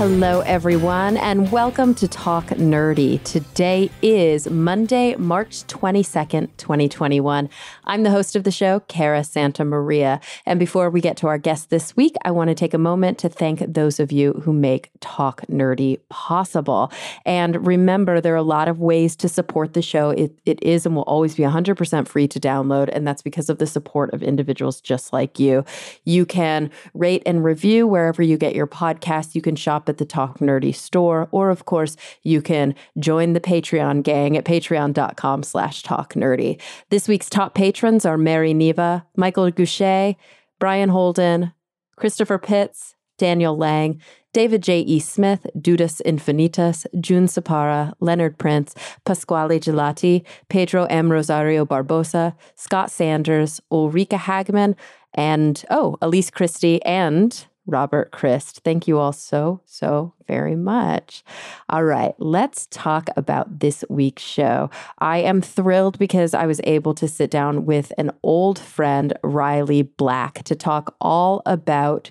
Hello, everyone, and welcome to Talk Nerdy. Today is Monday, March 22nd, 2021. I'm the host of the show, Cara Santa Maria. And before we get to our guest this week, I want to take a moment to thank those of you who make Talk Nerdy possible. And remember, there are a lot of ways to support the show. It, it is and will always be 100% free to download, and that's because of the support of individuals just like you. You can rate and review wherever you get your podcasts. You can shop at the Talk Nerdy store, or of course, you can join the Patreon gang at patreon.com slash talk nerdy. This week's top patrons are Mary Neva, Michael Goucher, Brian Holden, Christopher Pitts, Daniel Lang, David J. E. Smith, Dudas Infinitas, June Sapara, Leonard Prince, Pasquale Gelati, Pedro M. Rosario Barbosa, Scott Sanders, Ulrika Hagman, and oh, Elise Christie and Robert Christ. Thank you all so, so very much. All right, let's talk about this week's show. I am thrilled because I was able to sit down with an old friend, Riley Black, to talk all about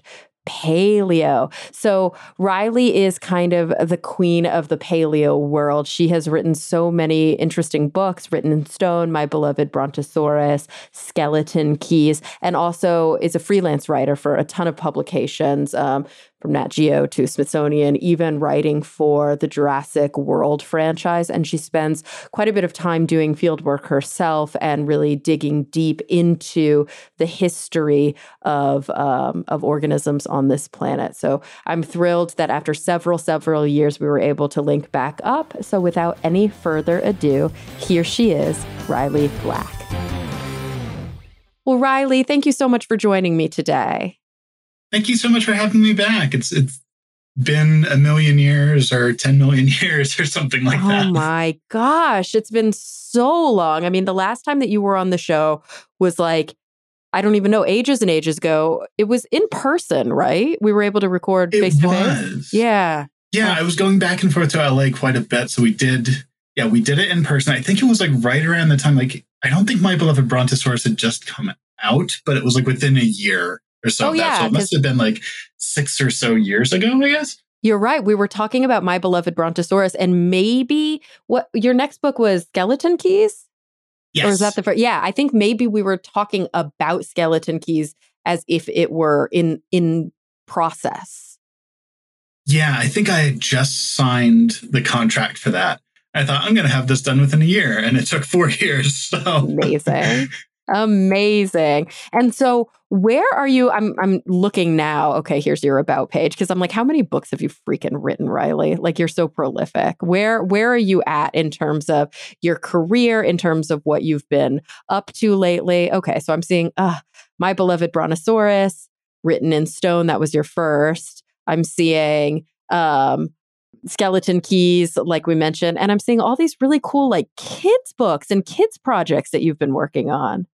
paleo. So Riley is kind of the queen of the paleo world. She has written so many interesting books, written in stone, My Beloved Brontosaurus, Skeleton Keys, and also is a freelance writer for a ton of publications. Um, from Nat Geo to Smithsonian, even writing for the Jurassic World franchise. And she spends quite a bit of time doing field work herself and really digging deep into the history of, um, of organisms on this planet. So I'm thrilled that after several, several years, we were able to link back up. So without any further ado, here she is, Riley Black. Well, Riley, thank you so much for joining me today. Thank you so much for having me back. It's it's been a million years or 10 million years or something like oh that. Oh my gosh, it's been so long. I mean, the last time that you were on the show was like I don't even know ages and ages ago. It was in person, right? We were able to record face to face. Yeah. Yeah, I was going back and forth to LA quite a bit, so we did yeah, we did it in person. I think it was like right around the time like I don't think my beloved Brontosaurus had just come out, but it was like within a year or so. Oh, yeah, so it must have been like six or so years ago, I guess. You're right. We were talking about my beloved Brontosaurus, and maybe what your next book was Skeleton Keys. Yes. Or is that the first? Yeah, I think maybe we were talking about Skeleton Keys as if it were in in process. Yeah, I think I had just signed the contract for that. I thought I'm going to have this done within a year, and it took four years. So amazing. Amazing. And so where are you? I'm I'm looking now. Okay, here's your about page because I'm like, how many books have you freaking written, Riley? Like you're so prolific. Where where are you at in terms of your career, in terms of what you've been up to lately? Okay, so I'm seeing uh my beloved Brontosaurus, written in stone. That was your first. I'm seeing um skeleton keys like we mentioned and i'm seeing all these really cool like kids books and kids projects that you've been working on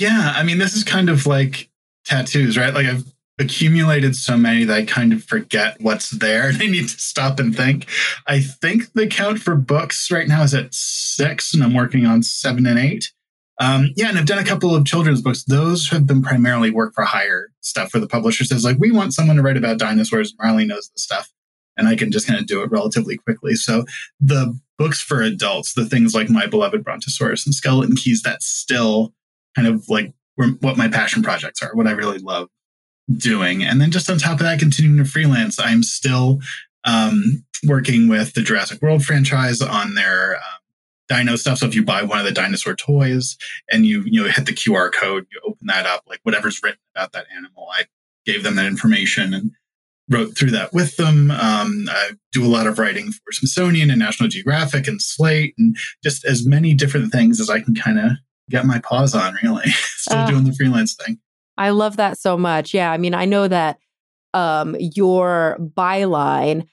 yeah, I mean, this is kind of like tattoos, right? Like I've accumulated so many that I kind of forget what's there I need to stop and think. I think the count for books right now is at six, and I'm working on seven and eight. Um, yeah, and I've done a couple of children's books. Those have been primarily work for hire stuff where the publisher says, like, we want someone to write about dinosaurs. Marley knows the stuff. And I can just kind of do it relatively quickly. So the books for adults, the things like My Beloved Brontosaurus and Skeleton Keys, that's still kind of like what my passion projects are, what I really love doing. And then just on top of that, continuing to freelance, I'm still um, working with the Jurassic World franchise on their um, dino stuff. So if you buy one of the dinosaur toys and you you know hit the QR code, you open that up, like whatever's written about that animal, I gave them that information and wrote through that with them. Um, I do a lot of writing for Smithsonian and National Geographic and Slate, and just as many different things as I can kind of get my paws on. Really, still uh, doing the freelance thing. I love that so much. Yeah, I mean, I know that um, your byline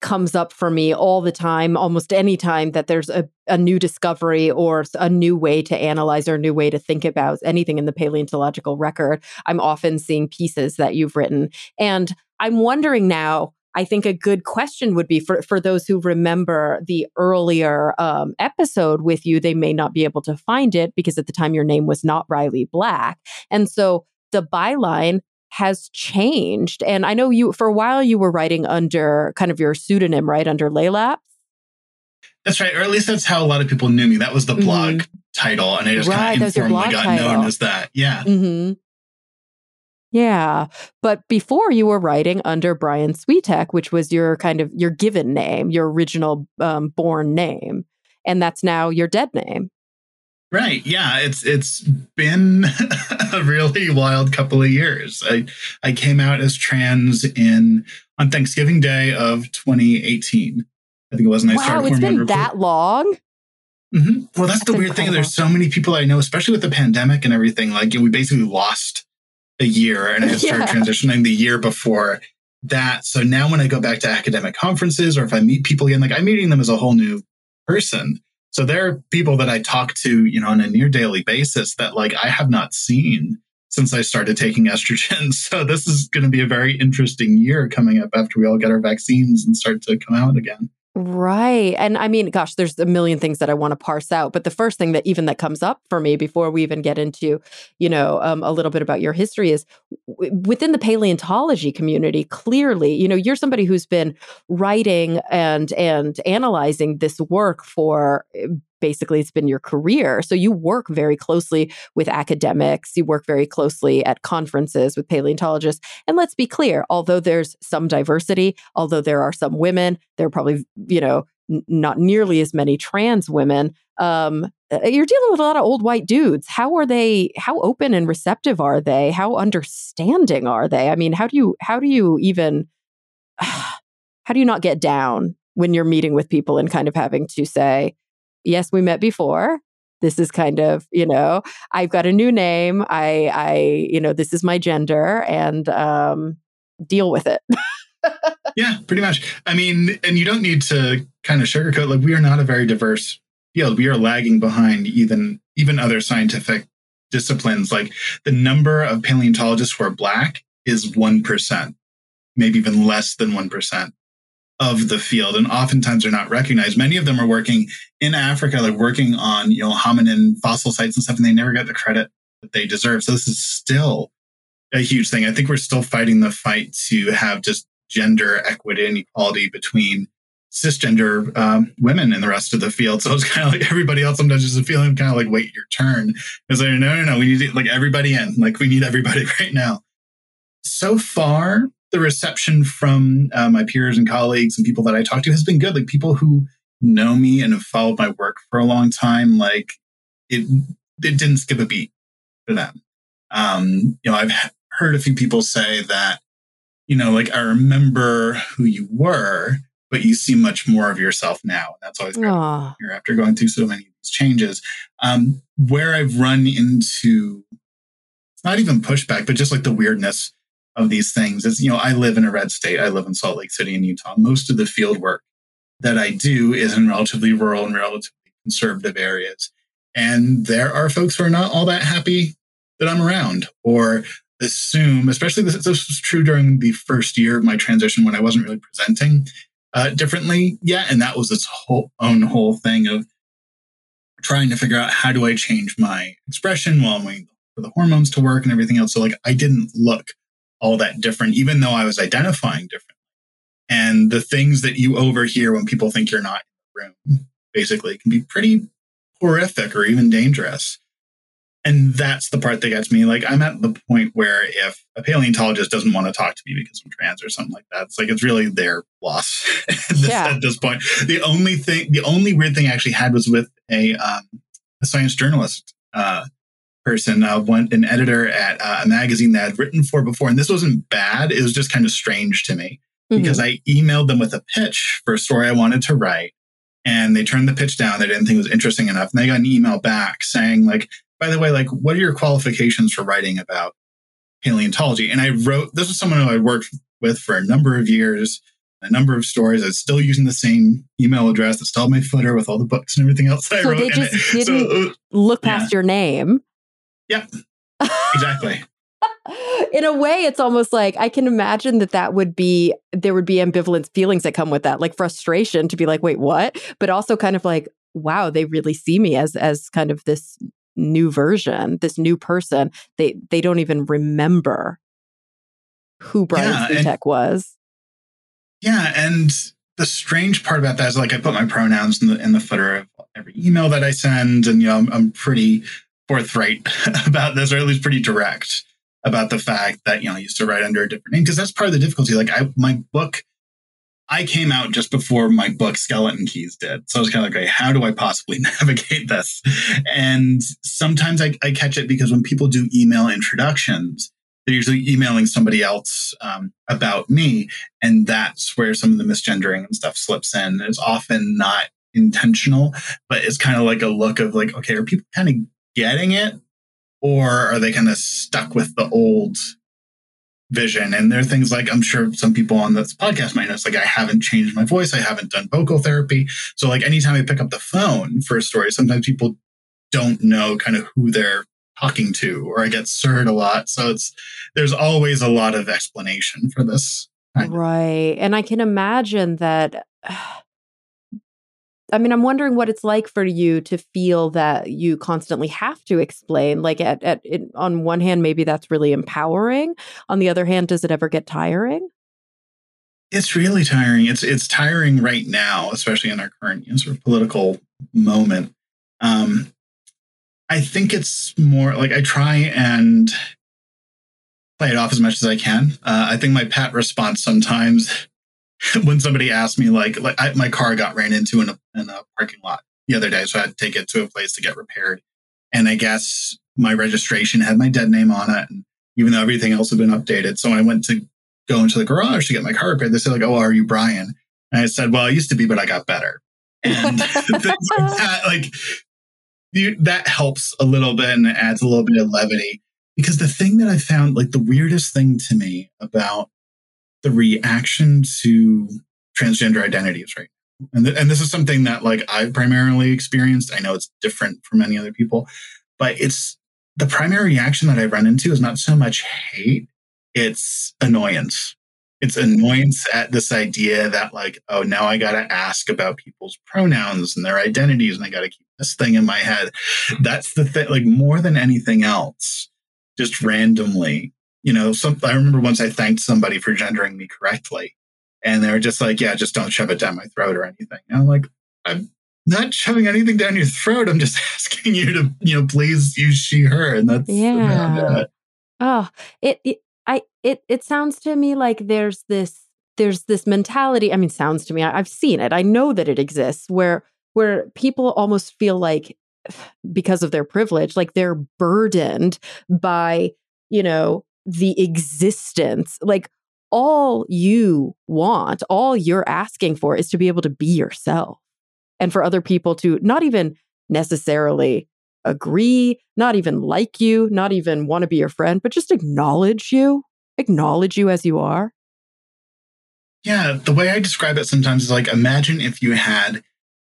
comes up for me all the time, almost any time that there's a, a new discovery or a new way to analyze or a new way to think about anything in the paleontological record. I'm often seeing pieces that you've written. And I'm wondering now, I think a good question would be for, for those who remember the earlier um, episode with you, they may not be able to find it because at the time your name was not Riley Black. And so the byline has changed. And I know you, for a while, you were writing under kind of your pseudonym, right? Under Laelaps. That's right. Or at least that's how a lot of people knew me. That was the blog mm-hmm. title. And I just right, kind of informally got title. known as that. Yeah. Mm-hmm. Yeah. But before you were writing under Brian Switek, which was your kind of your given name, your original um, born name. And that's now your dead name. Right. Yeah. It's it's been a really wild couple of years. I I came out as trans in on Thanksgiving Day of 2018. I think it was. And wow, I started it's been that long. Mm-hmm. Well, that's, that's the weird incredible. thing. There's so many people I know, especially with the pandemic and everything. Like we basically lost a year, and I started yeah. transitioning the year before that. So now when I go back to academic conferences or if I meet people again, like I'm meeting them as a whole new person. So there are people that I talk to, you know, on a near daily basis that like I have not seen since I started taking estrogen. So this is going to be a very interesting year coming up after we all get our vaccines and start to come out again. Right. And I mean, gosh, there's a million things that I want to parse out. But the first thing that even that comes up for me before we even get into, you know, um, a little bit about your history is w- within the paleontology community, clearly, you know, you're somebody who's been writing and and analyzing this work for eh, basically it's been your career. So you work very closely with academics, you work very closely at conferences with paleontologists. And let's be clear, although there's some diversity, although there are some women, there are probably, you know, n- not nearly as many trans women. Um, uh, you're dealing with a lot of old white dudes. How are they? How open and receptive are they? How understanding are they? I mean, how do you how do you even how do you not get down when you're meeting with people and kind of having to say, yes, we met before. This is kind of, you know, I've got a new name. I, I, you know, this is my gender and um, deal with it. yeah, pretty much. I mean, and you don't need to kind of sugarcoat. Like, we are not a very diverse field. We are lagging behind even even other scientific disciplines. Like the number of paleontologists who are black is one percent, maybe even less than one percent of the field and oftentimes they're not recognized. Many of them are working in Africa, like working on, you know, hominin fossil sites and stuff, and they never get the credit that they deserve. So this is still a huge thing. I think we're still fighting the fight to have just gender equity and equality between cisgender um, women in the rest of the field. So it's kind of like everybody else sometimes just a feeling kind of like, wait your turn. It's like, no, no, no, we need to, like everybody in, like we need everybody right now. So far, the reception from uh, my peers and colleagues and people that I talk to has been good. Like people who know me and have followed my work for a long time, like it, it didn't skip a beat for them. Um, you know, I've heard a few people say that, you know, like I remember who you were, but you see much more of yourself now. And that's always great here after going through so many of these changes. Um, where I've run into, not even pushback, but just like the weirdness of these things is, you know, I live in a red state. I live in Salt Lake City in Utah. Most of the field work that I do is in relatively rural and relatively conservative areas. And there are folks who are not all that happy that I'm around or assume, especially this, this was true during the first year of my transition when I wasn't really presenting uh, differently yet. And that was its whole own whole thing of trying to figure out how do I change my expression while I'm waiting for the hormones to work and everything else. So like I didn't look all that different, even though I was identifying different. And the things that you overhear when people think you're not in the room basically can be pretty horrific or even dangerous. And that's the part that gets me. Like, I'm at the point where if a paleontologist doesn't want to talk to me because I'm trans or something like that, it's like it's really their loss at, this, yeah. at this point. The only thing, the only weird thing I actually had was with a, um, a science journalist uh, person, uh, one an editor at uh, a magazine that I'd written for before, and this wasn't bad. It was just kind of strange to me mm-hmm. because I emailed them with a pitch for a story I wanted to write, and they turned the pitch down. They didn't think it was interesting enough, and they got an email back saying like, "By the way, like, what are your qualifications for writing about paleontology?" And I wrote this was someone who I worked with for a number of years a number of stories. I was still using the same email address. It's still my footer with all the books and everything else I so wrote. They just didn't so, uh, look past yeah. your name. Yeah, exactly. In a way, it's almost like I can imagine that that would be there would be ambivalent feelings that come with that, like frustration to be like, wait, what? But also kind of like, wow, they really see me as as kind of this new version, this new person. They they don't even remember who Brian yeah, was. Yeah, and the strange part about that is like I put my pronouns in the in the footer of every email that I send, and you know I'm, I'm pretty forthright about this, or at least pretty direct about the fact that you know I used to write under a different name because that's part of the difficulty. Like I, my book, I came out just before my book Skeleton Keys did, so I was kind of like, okay, how do I possibly navigate this? And sometimes I, I catch it because when people do email introductions, they're usually emailing somebody else um, about me, and that's where some of the misgendering and stuff slips in. It's often not intentional, but it's kind of like a look of like, okay, are people kind of getting it, or are they kind of stuck with the old vision? And there are things like I'm sure some people on this podcast might. It's like I haven't changed my voice, I haven't done vocal therapy, so like anytime I pick up the phone for a story, sometimes people don't know kind of who they're talking to or I get sirred a lot. So it's there's always a lot of explanation for this. Right. And I can imagine that I mean, I'm wondering what it's like for you to feel that you constantly have to explain. Like, at, at it, on one hand, maybe that's really empowering. On the other hand, does it ever get tiring? It's really tiring. It's it's tiring right now, especially in our current you know, sort of political moment. Um, I think it's more like I try and play it off as much as I can. Uh, I think my pat response sometimes when somebody asked me like like I, my car got ran into in a, in a parking lot the other day, so I had to take it to a place to get repaired. And I guess my registration had my dead name on it, and even though everything else had been updated. So I went to go into the garage to get my car repaired. They said like, "Oh, are you Brian?" And I said, "Well, I used to be, but I got better." And like, that, like you, that helps a little bit and adds a little bit of levity. Because the thing that I found, like the weirdest thing to me about the reaction to transgender identities right? And, th- and this is something that like I've primarily experienced. I know it's different for many other people, but it's the primary reaction that I run into is not so much hate, it's annoyance. It's annoyance at this idea that like oh now i gotta ask about people's pronouns and their identities and i gotta keep this thing in my head. That's the thing like more than anything else just randomly you know some i remember once i thanked somebody for gendering me correctly and they were just like yeah just don't shove it down my throat or anything and i'm like i'm not shoving anything down your throat i'm just asking you to you know please use she her and that's yeah oh it, it I it it sounds to me like there's this there's this mentality. I mean, sounds to me. I, I've seen it. I know that it exists where where people almost feel like because of their privilege, like they're burdened by you know the existence. Like all you want, all you're asking for is to be able to be yourself, and for other people to not even necessarily agree, not even like you, not even want to be your friend, but just acknowledge you, acknowledge you as you are? Yeah, the way I describe it sometimes is like imagine if you had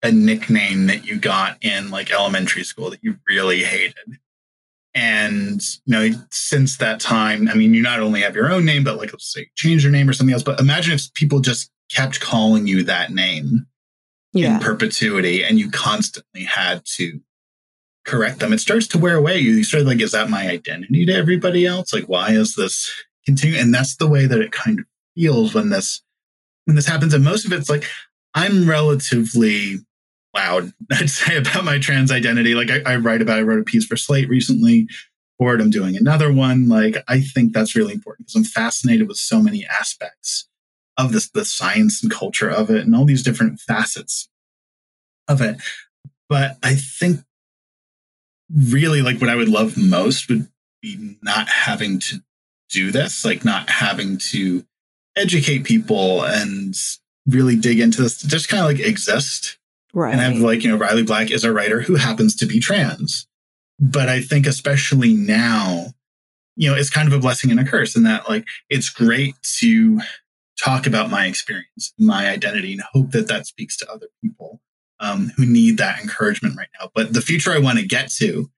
a nickname that you got in like elementary school that you really hated. And you know, since that time, I mean, you not only have your own name, but like let's say change your name or something else. But imagine if people just kept calling you that name yeah. in perpetuity and you constantly had to correct them, it starts to wear away. You start like, is that my identity to everybody else? Like, why is this continue? And that's the way that it kind of feels when this when this happens. And most of it's like, I'm relatively loud, I'd say, about my trans identity. Like I, I write about, I wrote a piece for Slate recently for it. I'm doing another one. Like I think that's really important because I'm fascinated with so many aspects of this, the science and culture of it and all these different facets of it. But I think really like what I would love most would be not having to do this, like not having to educate people and really dig into this, just kind of like exist. Right. And I'm like, you know, Riley Black is a writer who happens to be trans. But I think especially now, you know, it's kind of a blessing and a curse in that like it's great to talk about my experience, my identity, and hope that that speaks to other people um, who need that encouragement right now. But the future I want to get to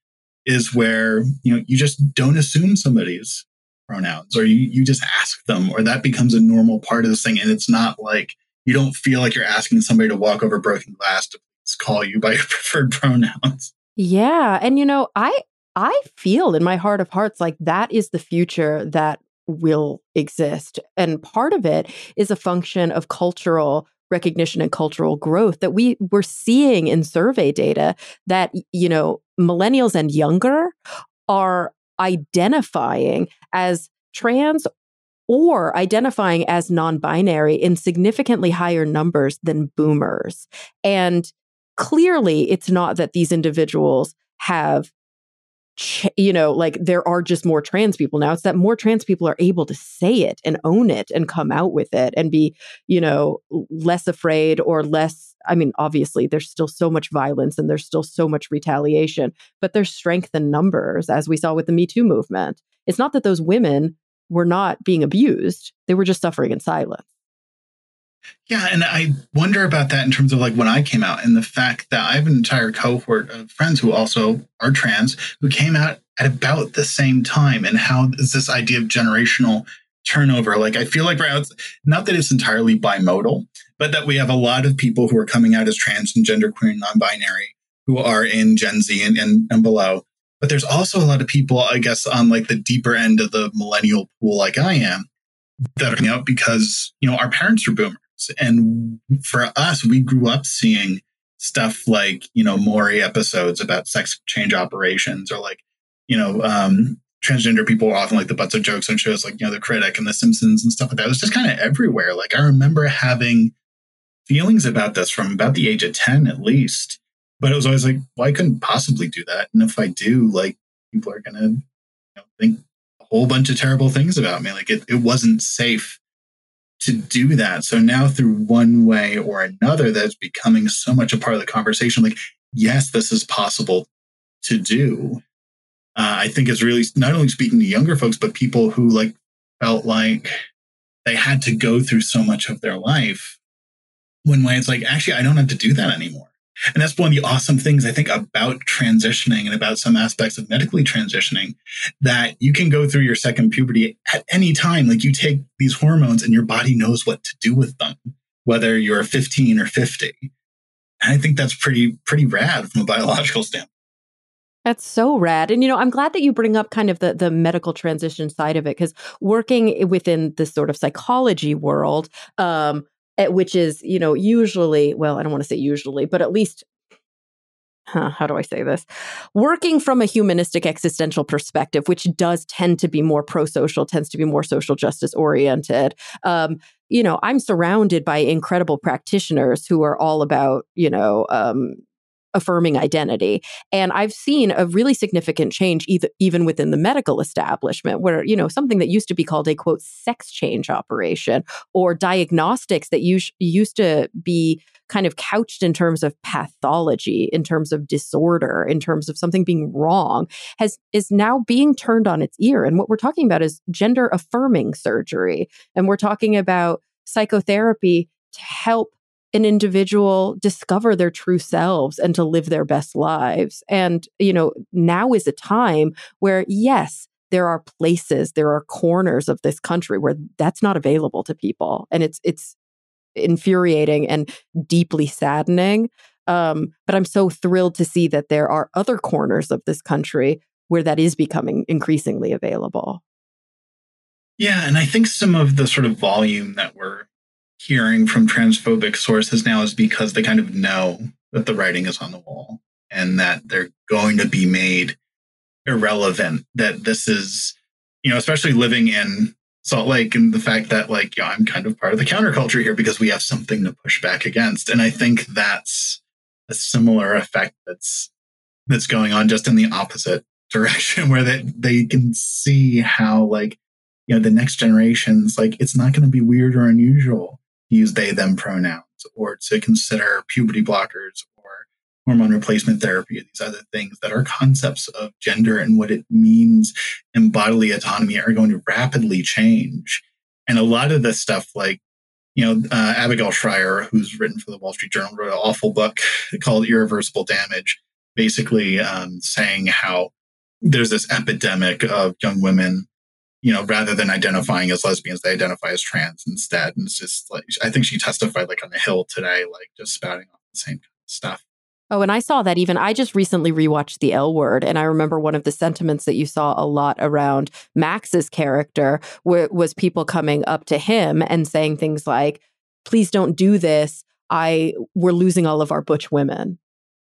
is where you know you just don't assume somebody's pronouns, or you you just ask them, or that becomes a normal part of this thing, and it's not like you don't feel like you're asking somebody to walk over broken glass to call you by your preferred pronouns. Yeah, and you know, I I feel in my heart of hearts like that is the future that will exist. And part of it is a function of cultural recognition and cultural growth that we we're seeing in survey data that you know millennials and younger are identifying as trans or identifying as non-binary in significantly higher numbers than boomers and clearly it's not that these individuals have ch- you know, like there are just more trans people now. It's that more trans people are able to say it and own it and come out with it and be, you know, less afraid or less. I mean, obviously, there's still so much violence and there's still so much retaliation, but there's strength in numbers, as we saw with the Me Too movement. It's not that those women were not being abused, they were just suffering in silence. Yeah, and I wonder about that in terms of like when I came out and the fact that I have an entire cohort of friends who also are trans who came out at about the same time and how is this idea of generational turnover like i feel like right now it's not that it's entirely bimodal but that we have a lot of people who are coming out as trans and genderqueer and non-binary who are in gen z and, and, and below but there's also a lot of people i guess on like the deeper end of the millennial pool like i am that are coming out because you know our parents are boomers and for us, we grew up seeing stuff like, you know, Maury episodes about sex change operations or like, you know, um, transgender people were often like the butts of jokes on shows like, you know, The Critic and The Simpsons and stuff like that. It was just kind of everywhere. Like I remember having feelings about this from about the age of 10 at least. But it was always like, well, I couldn't possibly do that. And if I do, like people are gonna you know, think a whole bunch of terrible things about me. Like it, it wasn't safe to do that. So now through one way or another, that's becoming so much a part of the conversation. Like, yes, this is possible to do. Uh, I think is really not only speaking to younger folks, but people who like felt like they had to go through so much of their life. When way it's like, actually, I don't have to do that anymore. And that's one of the awesome things I think about transitioning and about some aspects of medically transitioning that you can go through your second puberty at any time. Like you take these hormones and your body knows what to do with them, whether you're 15 or 50. And I think that's pretty, pretty rad from a biological standpoint. That's so rad. And you know, I'm glad that you bring up kind of the the medical transition side of it cuz working within this sort of psychology world, um which is, you know, usually, well, I don't want to say usually, but at least Huh, how do I say this? Working from a humanistic existential perspective, which does tend to be more pro social, tends to be more social justice oriented. Um, you know, I'm surrounded by incredible practitioners who are all about, you know, um, affirming identity. And I've seen a really significant change either, even within the medical establishment where, you know, something that used to be called a quote sex change operation or diagnostics that us- used to be kind of couched in terms of pathology, in terms of disorder, in terms of something being wrong has is now being turned on its ear. And what we're talking about is gender affirming surgery. And we're talking about psychotherapy to help an individual discover their true selves and to live their best lives. And, you know, now is a time where, yes, there are places, there are corners of this country where that's not available to people. And it's, it's, infuriating and deeply saddening. Um, but I'm so thrilled to see that there are other corners of this country where that is becoming increasingly available. Yeah, and I think some of the sort of volume that we're hearing from transphobic sources now is because they kind of know that the writing is on the wall and that they're going to be made irrelevant. That this is, you know, especially living in Salt Lake and the fact that, like, yeah, I'm kind of part of the counterculture here because we have something to push back against. And I think that's a similar effect that's that's going on just in the opposite direction where they, they can see how like you know the next generations like it's not going to be weird or unusual use they them pronouns or to consider puberty blockers or hormone replacement therapy these other things that are concepts of gender and what it means in bodily autonomy are going to rapidly change. And a lot of this stuff like you know, uh, Abigail Shrier, who's written for the Wall Street Journal, wrote an awful book called Irreversible Damage, basically um, saying how there's this epidemic of young women, you know, rather than identifying as lesbians, they identify as trans instead. And it's just like, I think she testified like on the Hill today, like just spouting off the same kind of stuff. Oh, and I saw that even I just recently rewatched The L Word, and I remember one of the sentiments that you saw a lot around Max's character where, was people coming up to him and saying things like, "Please don't do this. I we're losing all of our butch women,"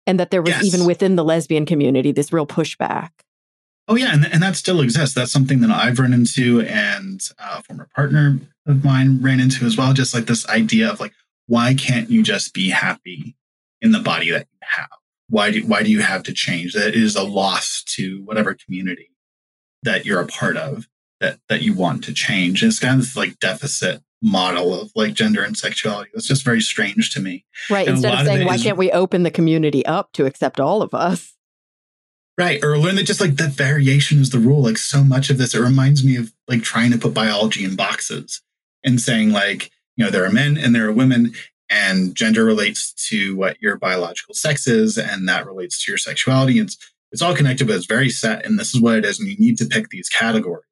and that there was yes. even within the lesbian community this real pushback. Oh yeah, and, and that still exists. That's something that I've run into, and uh, a former partner of mine ran into as well. Just like this idea of like, why can't you just be happy in the body that you have? Why do why do you have to change? That is a loss to whatever community that you're a part of that that you want to change. And it's kind of this like deficit model of like gender and sexuality. That's just very strange to me. Right. And Instead of saying, of why is, can't we open the community up to accept all of us? Right. Or learn that just like that variation is the rule. Like so much of this, it reminds me of like trying to put biology in boxes and saying like, you know, there are men and there are women and gender relates to what your biological sex is and that relates to your sexuality it's it's all connected but it's very set and this is what it is and you need to pick these categories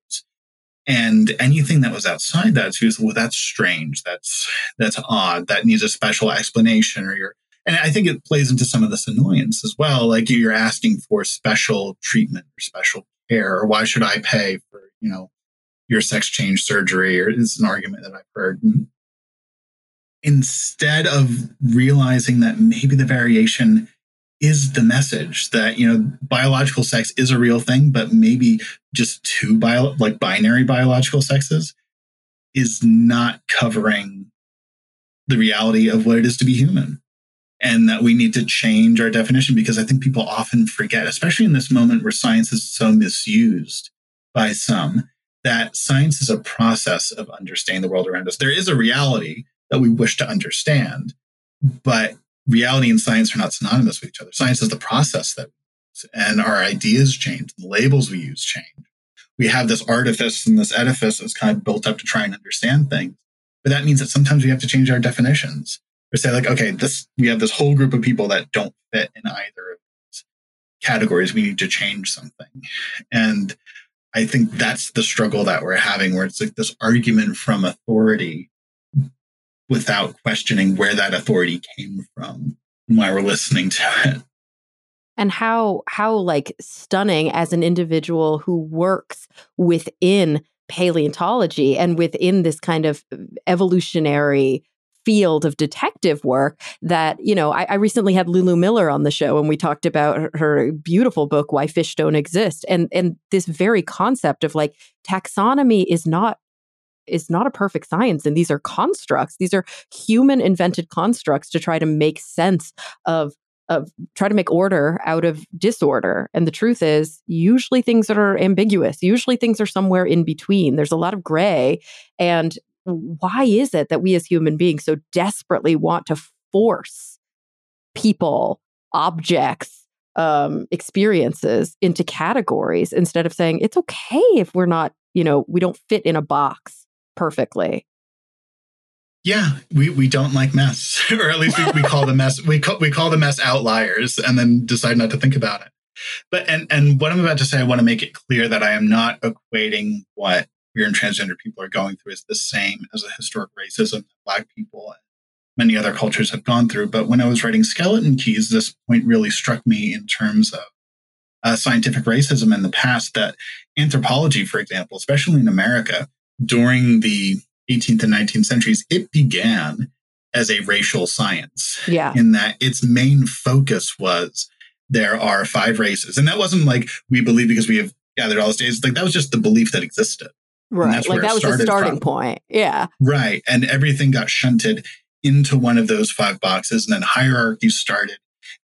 and anything that was outside that too well that's strange that's that's odd that needs a special explanation or you're and i think it plays into some of this annoyance as well like you're asking for special treatment or special care or why should i pay for you know your sex change surgery or is an argument that i've heard. And instead of realizing that maybe the variation is the message that you know biological sex is a real thing but maybe just two bio like binary biological sexes is not covering the reality of what it is to be human and that we need to change our definition because i think people often forget especially in this moment where science is so misused by some that science is a process of understanding the world around us there is a reality that we wish to understand. But reality and science are not synonymous with each other. Science is the process that and our ideas change, the labels we use change. We have this artifice and this edifice that's kind of built up to try and understand things. But that means that sometimes we have to change our definitions or say like, okay, this, we have this whole group of people that don't fit in either of these categories. We need to change something. And I think that's the struggle that we're having where it's like this argument from authority without questioning where that authority came from and why we're listening to it and how how like stunning as an individual who works within paleontology and within this kind of evolutionary field of detective work that you know I, I, recently had lulu miller on the show and we talked about her, beautiful book why fish don't exist. And and this very concept of like taxonomy is not is not a perfect science and these are constructs. These are human invented constructs to try to make sense of of try to make order out of disorder. And the truth is usually things that are ambiguous usually things are somewhere in between. There's a lot of gray and why is it that we as human beings so desperately want to force people objects um, experiences into categories instead of saying it's okay if we're not you know we don't fit in a box perfectly. Yeah, we, we don't like mess, or at least we, we call the mess we call we call the mess outliers, and then decide not to think about it. But and and what I'm about to say, I want to make it clear that I am not equating what queer and transgender people are going through is the same as the historic racism that Black people and many other cultures have gone through. But when I was writing Skeleton Keys, this point really struck me in terms of uh, scientific racism in the past. That anthropology, for example, especially in America, during the 18th and 19th centuries, it began as a racial science. Yeah. In that its main focus was there are five races. And that wasn't like we believe because we have gathered all these days. Like that was just the belief that existed. Right. Like that was the starting from. point. Yeah. Right. And everything got shunted into one of those five boxes and then hierarchies started.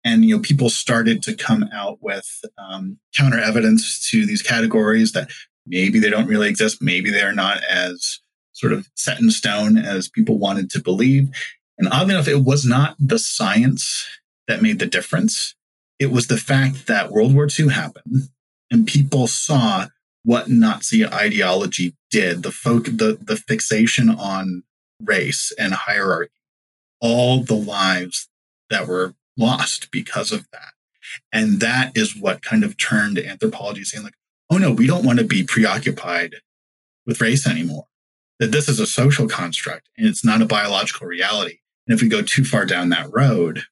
And you know, people started to come out with um, counter evidence to these categories that maybe they don't really exist, maybe they're not as sort of set in stone as people wanted to believe. And oddly enough, it was not the science that made the difference. It was the fact that World War II happened and people saw what Nazi ideology did, the folk, the, the fixation on race and hierarchy, all the lives that were lost because of that. And that is what kind of turned anthropology saying like, oh no, we don't want to be preoccupied with race anymore. That this is a social construct and it's not a biological reality. And if we go too far down that road,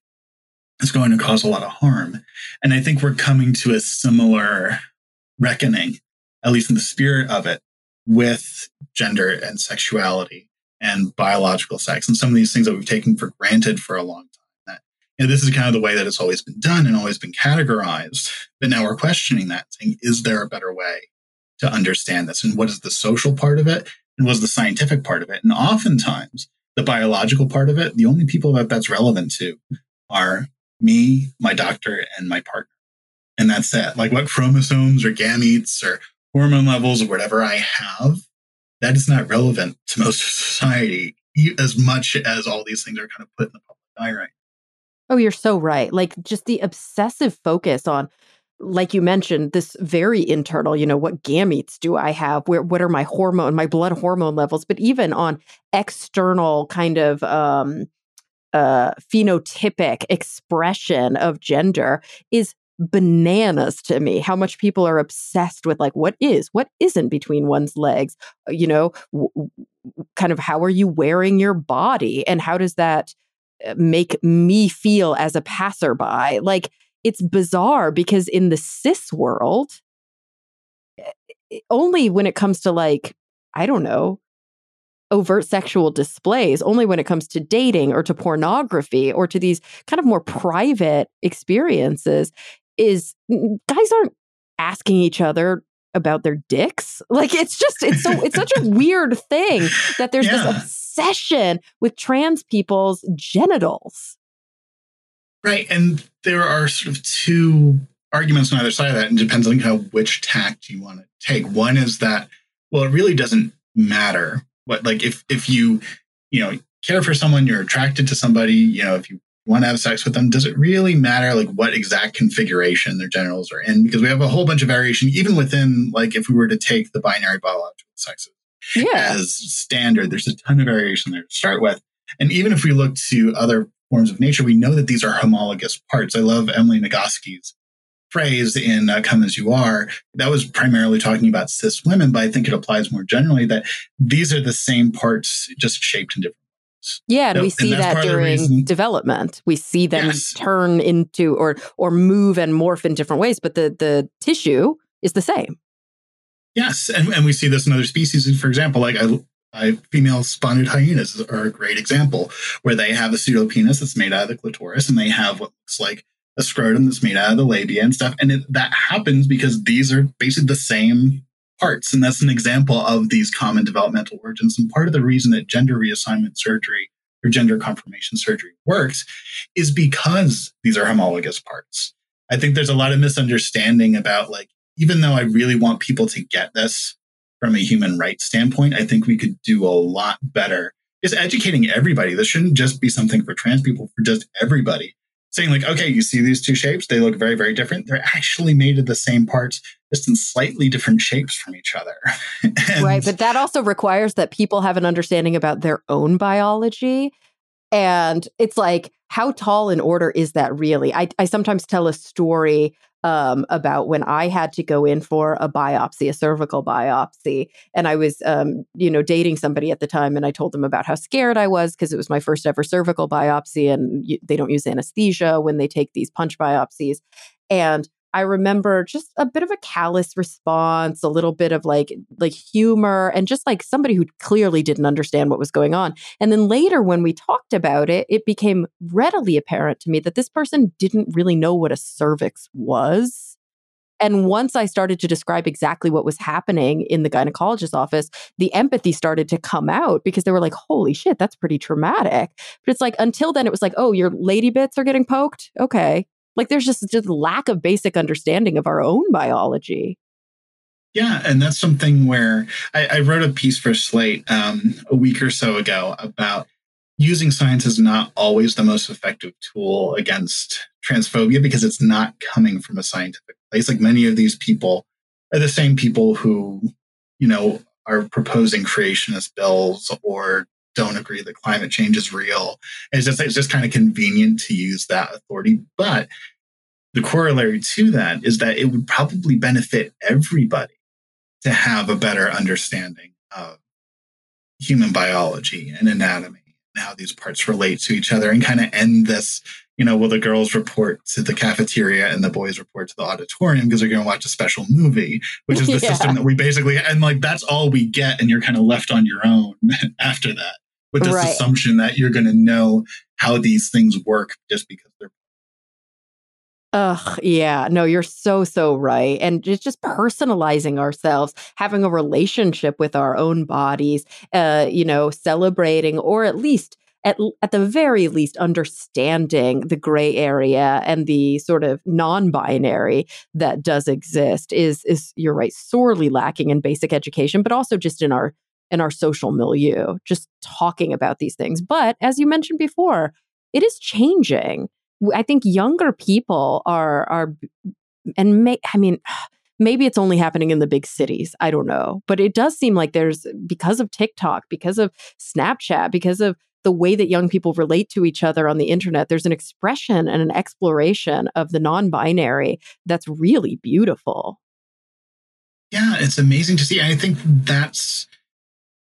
it's going to cause a lot of harm. And I think we're coming to a similar reckoning, at least in the spirit of it, with gender and sexuality and biological sex and some of these things that we've taken for granted for a long time. That you know, this is kind of the way that it's always been done and always been categorized. But now we're questioning that, saying, is there a better way to understand this? And what is the social part of it? And what is the scientific part of it? And oftentimes, the biological part of it, the only people that that's relevant to are me, my doctor, and my partner. And that's it. Like what chromosomes or gametes or hormone levels or whatever I have, that is not relevant to most society as much as all these things are kind of put in the public eye right. Oh, you're so right. Like just the obsessive focus on like you mentioned, this very internal, you know, what gametes do I have? Where what are my hormone, my blood hormone levels? But even on external kind of um uh phenotypic expression of gender is bananas to me how much people are obsessed with like what is what isn't between one's legs? Uh, you know w- kind of how are you wearing your body? And how does that uh, make me feel as a passerby? Like it's bizarre because in the cis world eh, only when it comes to like i don't know overt sexual displays only when it comes to dating or to pornography or to these kind of more private experiences is guys aren't asking each other about their dicks. Like it's just it's so it's such a weird thing that there's yeah. this obsession with trans people's genitals. Right. And there are sort of two arguments on either side of that, and depends on kind of which tact you want to take. One is that, well, it really doesn't matter what like if if you, you know, care for someone, you're attracted to somebody, you know, if you want to have sex with them, does it really matter like what exact configuration their genitals are in? Because we have a whole bunch of variation, even within like if we were to take the binary biological sexes yeah. as standard, there's a ton of variation there to start with. And even if we look to other forms of nature, we know that these are homologous parts. I love Emily Nagoski's phrase in uh, Come As You Are. That was primarily talking about cis women, but I think it applies more generally that these are the same parts, just shaped in different yeah, and we see that during development. We see them yes. turn into or or move and morph in different ways, but the the tissue is the same. Yes, and, and we see this in other species. For example, like I, I, female spotted hyenas are a great example where they have a pseudopenis that's made out of the clitoris, and they have what looks like a scrotum that's made out of the labia and stuff. And it, that happens because these are basically the same parts. And that's an example of these common developmental origins. And part of the reason that gender reassignment surgery or gender confirmation surgery works is because these are homologous parts. I think there's a lot of misunderstanding about like, even though I really want people to get this from a human rights standpoint, I think we could do a lot better just educating everybody. This shouldn't just be something for trans people, for just everybody saying like, okay, you see these two shapes, they look very, very different. They're actually made of the same parts, just in slightly different shapes from each other. right. But that also requires that people have an understanding about their own biology. And it's like, how tall in order is that really? I, I sometimes tell a story um, about when I had to go in for a biopsy, a cervical biopsy. And I was, um, you know, dating somebody at the time. And I told them about how scared I was because it was my first ever cervical biopsy. And they don't use anesthesia when they take these punch biopsies. And I remember just a bit of a callous response, a little bit of like like humor and just like somebody who clearly didn't understand what was going on. And then later when we talked about it, it became readily apparent to me that this person didn't really know what a cervix was. And once I started to describe exactly what was happening in the gynecologist's office, the empathy started to come out because they were like, holy shit, that's pretty traumatic. But it's like, until then, it was like, oh, your lady bits are getting poked? Okay. Like there's just just lack of basic understanding of our own biology. Yeah, and that's something where I, I wrote a piece for Slate um, a week or so ago about using science is not always the most effective tool against transphobia because it's not coming from a scientific place. Like many of these people are the same people who, you know, are proposing creationist bills or don't agree that climate change is real. It's just it's just kind of convenient to use that authority. But the corollary to that is that it would probably benefit everybody to have a better understanding of human biology and anatomy and how these parts relate to each other and kind of end this you know, will the girls report to the cafeteria and the boys report to the auditorium because they're going to watch a special movie, which is the yeah. system that we basically, and like that's all we get. And you're kind of left on your own after that with this right. assumption that you're going to know how these things work just because they're Ugh, yeah. No, you're so, so right. And it's just personalizing ourselves, having a relationship with our own bodies, uh, you know, celebrating or at least at, at the very least understanding the gray area and the sort of non-binary that does exist is is you're right sorely lacking in basic education but also just in our in our social milieu just talking about these things but as you mentioned before it is changing I think younger people are are and may, I mean maybe it's only happening in the big cities. I don't know. But it does seem like there's because of TikTok, because of Snapchat, because of the way that young people relate to each other on the internet, there's an expression and an exploration of the non binary that's really beautiful. Yeah, it's amazing to see. I think that's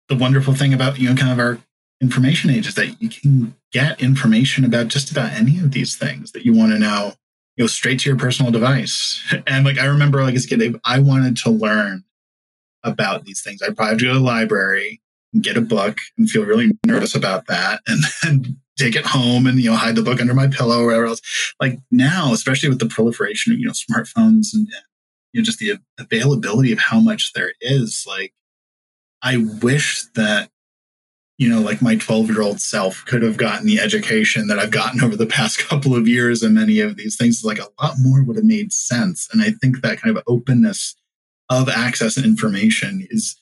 the wonderful thing about, you know, kind of our information age is that you can get information about just about any of these things that you want to know, you know, straight to your personal device. And like I remember like as a kid, I wanted to learn about these things. I'd probably have to go to the library and get a book and feel really nervous about that and then take it home and you know hide the book under my pillow or whatever else. Like now, especially with the proliferation of you know smartphones and, and you know just the availability of how much there is, like I wish that you know, like my 12 year old self could have gotten the education that I've gotten over the past couple of years and many of these things. Like a lot more would have made sense. And I think that kind of openness of access and information is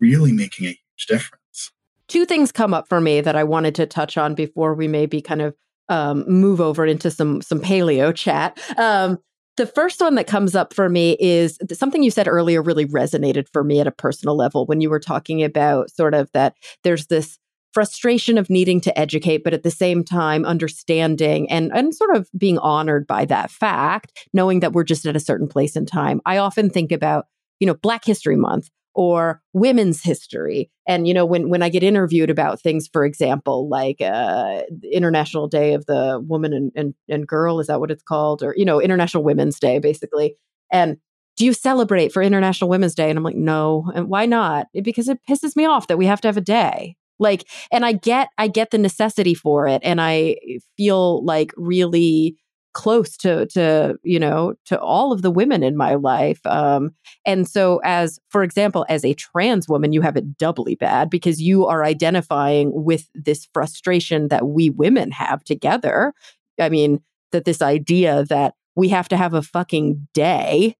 really making a huge difference. Two things come up for me that I wanted to touch on before we maybe kind of um, move over into some some paleo chat. Um, the first one that comes up for me is something you said earlier really resonated for me at a personal level when you were talking about sort of that there's this frustration of needing to educate, but at the same time understanding and, and sort of being honored by that fact, knowing that we're just at a certain place in time. I often think about, you know, Black History Month or women's history. And you know, when when I get interviewed about things, for example, like uh, International Day of the Woman and, and and Girl, is that what it's called? Or you know, International Women's Day, basically. And do you celebrate for International Women's Day? And I'm like, no. And why not? Because it pisses me off that we have to have a day. Like, and I get I get the necessity for it, and I feel like really close to to you know to all of the women in my life um and so as for example as a trans woman you have it doubly bad because you are identifying with this frustration that we women have together. I mean that this idea that we have to have a fucking day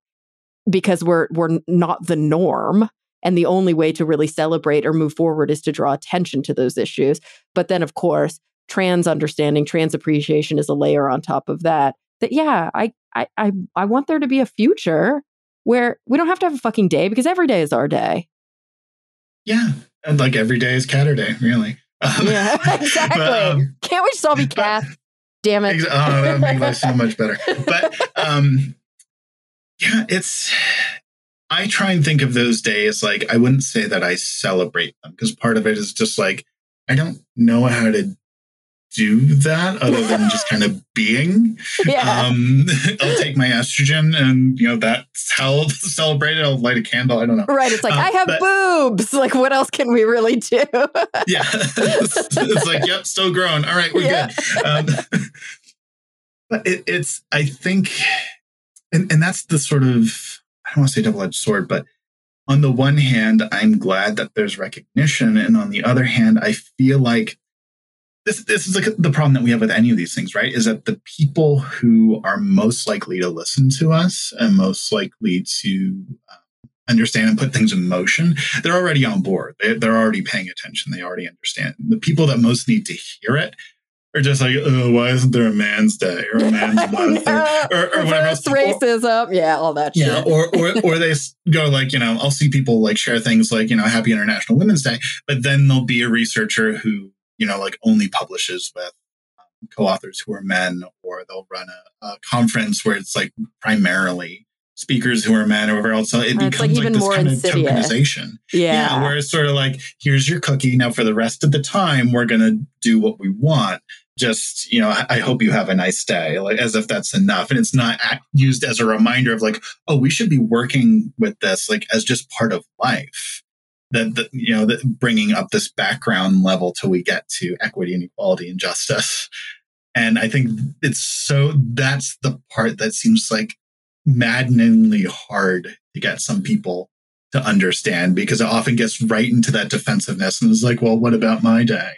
because we're we're not the norm and the only way to really celebrate or move forward is to draw attention to those issues. But then of course trans understanding, trans appreciation is a layer on top of that. That yeah, I I I, I want there to be a future where we don't have to have a fucking day because every day is our day. Yeah, and like every day is Caturday, really. yeah, exactly. But, um, Can't we just all be cat? Damn it! oh, that would make life so much better. But um, yeah, it's. I try and think of those days like I wouldn't say that I celebrate them because part of it is just like I don't know how to do that other than just kind of being. Yeah. Um, I'll take my estrogen and, you know, that's how I'll celebrate it. I'll light a candle. I don't know. Right. It's like, um, I have but, boobs. Like, what else can we really do? yeah. It's, it's, like, yep, still growing. All right, we're yeah. good. Um, but it, it's, I think, and, and that's the sort of, I don't want to say double edged sword, but on the one hand, I'm glad that there's recognition. And on the other hand, I feel like this this is like the problem that we have with any of these things, right? Is that the people who are most likely to listen to us and most likely to uh, understand and put things in motion, they're already on board. They, they're already paying attention. They already understand. The people that most need to hear it are just like, oh, why isn't there a man's day or a man's month or, or, or whatever else. racism, yeah, all that. Yeah, or, or or they go like, you know, I'll see people like share things like, you know, Happy International Women's Day, but then there'll be a researcher who you know, like only publishes with um, co-authors who are men, or they'll run a, a, conference where it's like primarily speakers who are men or whatever else. So it becomes like, like, this kind insidious. of tokenization. Yeah. yeah. Where it's sort of like, here's your cookie. Now for the rest of the time, we're going to do what we want. Just, you know, I, I hope you have a nice day, like as if that's enough. And it's not used as a reminder of like, oh, we should be working with this like as just part of life that, that you know that bringing up this background level till we get to equity and equality and justice and i think it's so that's the part that seems like maddeningly hard to get some people to understand because it often gets right into that defensiveness and is like well what about my day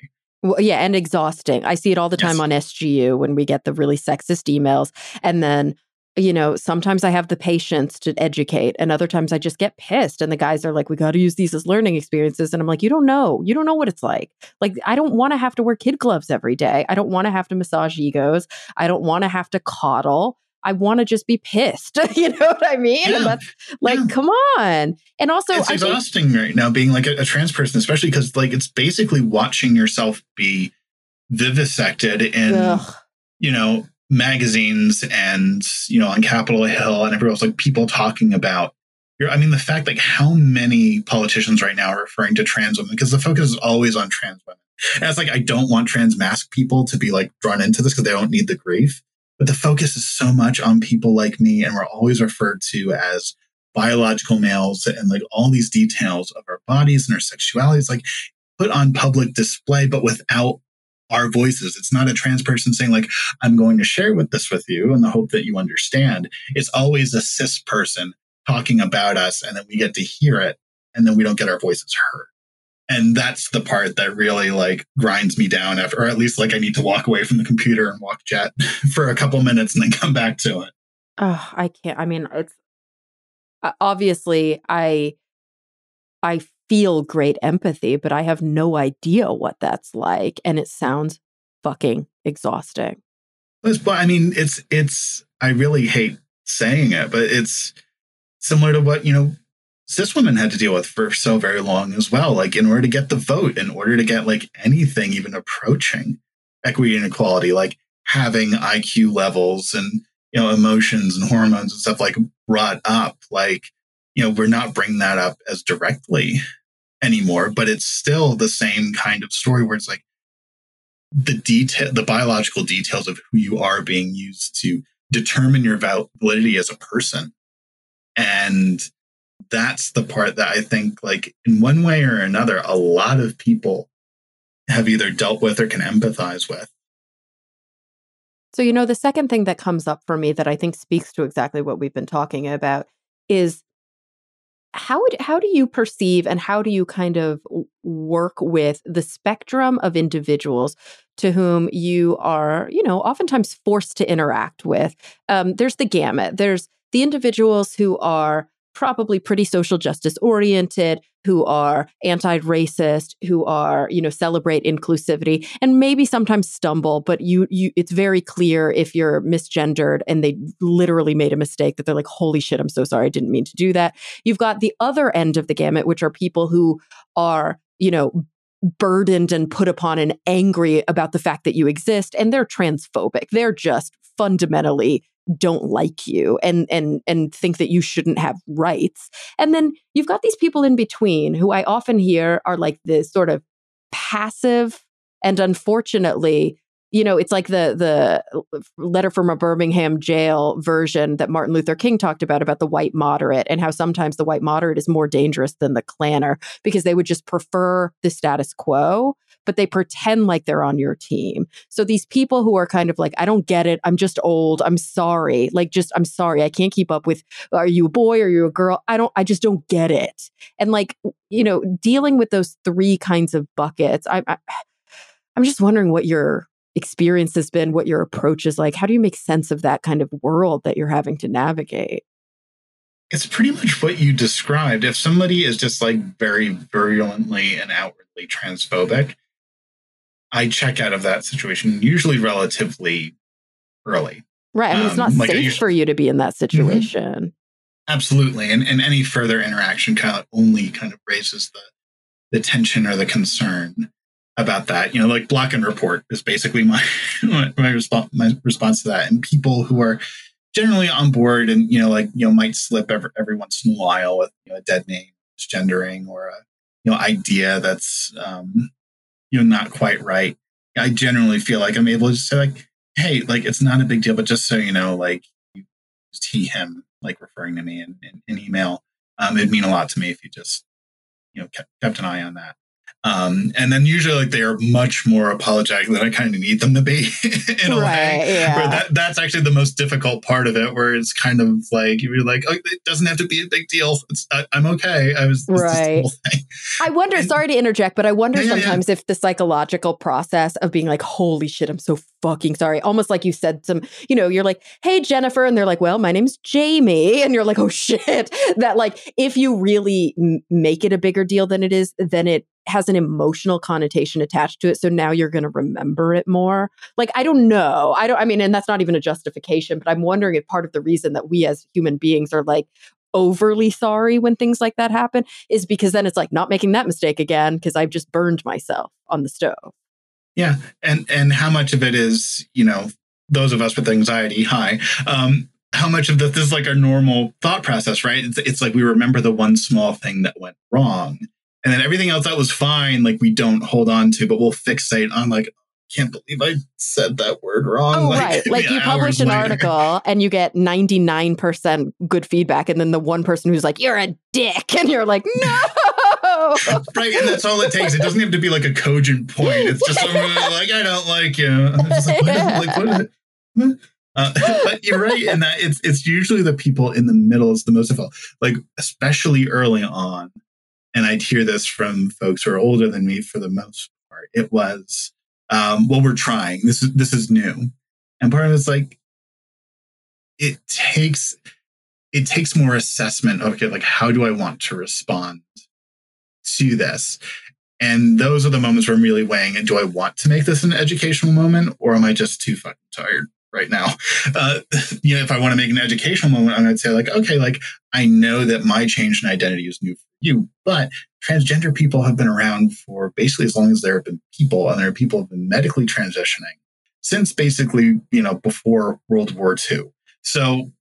well, yeah, and exhausting. I see it all the time on SGU when we get the really sexist emails. And then you know, sometimes I have the patience to educate, and other times I just get pissed. And the guys are like, we got to use these as learning experiences. And I'm like, you don't know. You don't know what it's like. Like, I don't want to have to wear kid gloves every day. I don't want to have to massage egos. I don't want to have to coddle. I want to just be pissed. you know what I mean? Yeah. And that's like, yeah. come on. And also, it's I exhausting think, right now being like a, a trans person, especially because like it's basically watching yourself be vivisected and, ugh. you know, magazines and you know on Capitol Hill and everywhere else, like people talking about. I mean, the fact like how many politicians right now are referring to trans women because the focus is always on trans women. And it's like I don't want trans masc people to be like drawn into this because they don't need the grief. But the focus is so much on people like me, and we're always referred to as biological males and like all these details of our bodies and our sexualities, like put on public display, but without our voices. It's not a trans person saying like, I'm going to share with this with you in the hope that you understand. It's always a cis person talking about us and then we get to hear it and then we don't get our voices heard. And that's the part that really like grinds me down after, or at least like I need to walk away from the computer and walk jet for a couple minutes and then come back to it. Oh, I can't. I mean, it's obviously I, I feel great empathy, but I have no idea what that's like. And it sounds fucking exhausting. But I mean, it's, it's, I really hate saying it, but it's similar to what, you know, cis women had to deal with for so very long as well. Like, in order to get the vote, in order to get like anything even approaching equity and equality, like having IQ levels and, you know, emotions and hormones and stuff like brought up, like, you know, we're not bringing that up as directly anymore, but it's still the same kind of story where it's like the detail, the biological details of who you are being used to determine your validity as a person. And that's the part that I think, like, in one way or another, a lot of people have either dealt with or can empathize with. So, you know, the second thing that comes up for me that I think speaks to exactly what we've been talking about is how would, how do you perceive and how do you kind of work with the spectrum of individuals to whom you are you know oftentimes forced to interact with? Um, there's the gamut. There's the individuals who are probably pretty social justice oriented, who are anti-racist, who are, you know, celebrate inclusivity and maybe sometimes stumble, but you you it's very clear if you're misgendered and they literally made a mistake that they're like, holy shit, I'm so sorry, I didn't mean to do that. You've got the other end of the gamut, which are people who are, you know, burdened and put upon and angry about the fact that you exist and they're transphobic. They're just fundamentally don't like you and and and think that you shouldn't have rights. And then you've got these people in between who I often hear are like this sort of passive and unfortunately you know it's like the the uh, letter from a birmingham jail version that martin luther king talked about about the white moderate and how sometimes the white moderate is more dangerous than the klanner because they would just prefer the status quo but they pretend like they're on your team. So these people who are kind of like, I don't get it. I'm just old. I'm sorry. Like, just, I'm sorry. I can't keep up with, are you a boy? Are you a girl? I don't, I just don't get it. And like, you know, dealing with those three kinds of buckets, I, I I'm just wondering what your experience has been, what your approach is like. How do you make sense of that kind of world that you're having to navigate? It's pretty much what you described. If somebody is just like very virulently and outwardly transphobic, I check out of that situation usually relatively early. Right. I mean, it's not um, like safe usually, for you to be in that mm-hmm. situation. Mm-hmm. Absolutely. And, and any further interaction kind of only kind of raises the, the tension or the concern about that. You know, like block and report is basically my, my, my, response, my response to that. And people who are generally on board and, you know, like, you know, might slip every, every once in a while with you know, a dead name, gendering or a, you know, idea that's, um, you know, not quite right. I generally feel like I'm able to say like, hey, like it's not a big deal, but just so you know, like he, him, like referring to me in, in email, um, it'd mean a lot to me if you just, you know, kept, kept an eye on that. Um, and then usually like they are much more apologetic than I kind of need them to be in a right, way. Yeah. That, that's actually the most difficult part of it, where it's kind of like you're like, oh, it doesn't have to be a big deal. It's I, am okay. I was right. I wonder. And, sorry to interject, but I wonder yeah, sometimes yeah, if the psychological process of being like, holy shit, I'm so fucking sorry. Almost like you said some, you know, you're like, hey Jennifer, and they're like, well, my name's Jamie, and you're like, oh shit. That like if you really m- make it a bigger deal than it is, then it has an emotional connotation attached to it so now you're going to remember it more. Like i don't know. I don't i mean and that's not even a justification but i'm wondering if part of the reason that we as human beings are like overly sorry when things like that happen is because then it's like not making that mistake again because i've just burned myself on the stove. Yeah and and how much of it is you know those of us with anxiety high um how much of this is like our normal thought process right? It's, it's like we remember the one small thing that went wrong and then everything else that was fine, like we don't hold on to, but we'll fixate on like, can't believe I said that word wrong. Oh, like, right. Like you publish an later. article and you get 99% good feedback. And then the one person who's like, you're a dick. And you're like, no. right. And that's all it takes. It doesn't have to be like a cogent point. It's just like, I don't like you. Like, like, what is it? Uh, but you're right in that it's it's usually the people in the middle is the most difficult. Like especially early on, and I'd hear this from folks who are older than me for the most part. It was, um, well, we're trying. This is this is new, and part of it's like it takes it takes more assessment. Okay, like how do I want to respond to this? And those are the moments where I'm really weighing it. Do I want to make this an educational moment, or am I just too fucking tired? right now. Uh, you know, if I want to make an educational moment, I would say like, okay, like I know that my change in identity is new for you, but transgender people have been around for basically as long as there have been people, and there are people have been medically transitioning since basically you know before World War II. So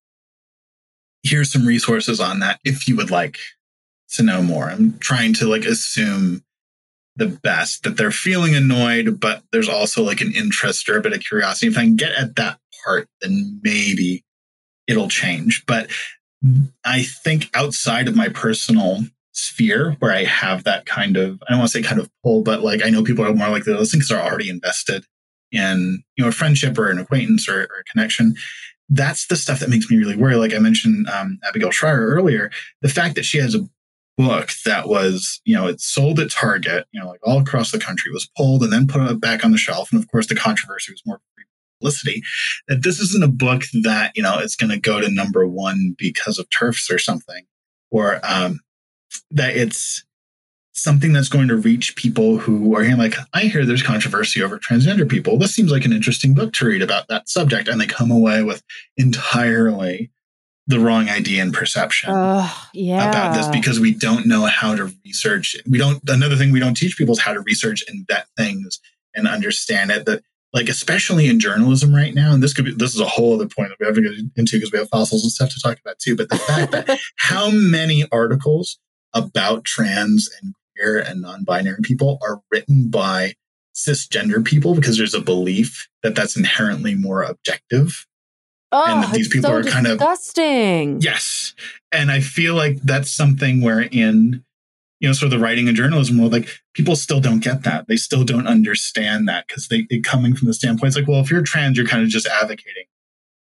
here's some resources on that if you would like to know more. I'm trying to like assume the best that they're feeling annoyed, but there's also like an interest or a bit of curiosity. If I can get at that part, then maybe it'll change. But I think outside of my personal sphere where I have that kind of, I don't want to say kind of pull, but like I know people are more likely to listen because they're already invested in, you know, a friendship or an acquaintance or, or, a connection. That's the stuff that makes me really worry. Like I mentioned um, Abigail Shrier earlier, the fact that she has a book that was, you know, it sold at Target, you know, like all across the country, was pulled and then put back on the shelf. And of course, the controversy was more publicity. That this isn't a book that, you know, it's going to go to number one because of TERFs or something, or um, that it's something that's going to reach people who are hearing like, I hear there's controversy over transgender people. This seems like an interesting book to read about that subject. And they come away with entirely the wrong idea and perception uh, yeah. about this because we don't know how to research. We don't, another thing we don't teach people is how to research and vet things and understand it. That, like, especially in journalism right now, and this could be, this is a whole other point that we have to get into because we have fossils and stuff to talk about too. But the fact that how many articles about trans and queer and non binary people are written by cisgender people because there's a belief that that's inherently more objective Oh, and that oh, these people so are kind of disgusting. Yes. And I feel like that's something where in you know, sort of the writing and journalism world, like people still don't get that. They still don't understand that because they, they coming from the standpoint, it's like, well, if you're trans, you're kind of just advocating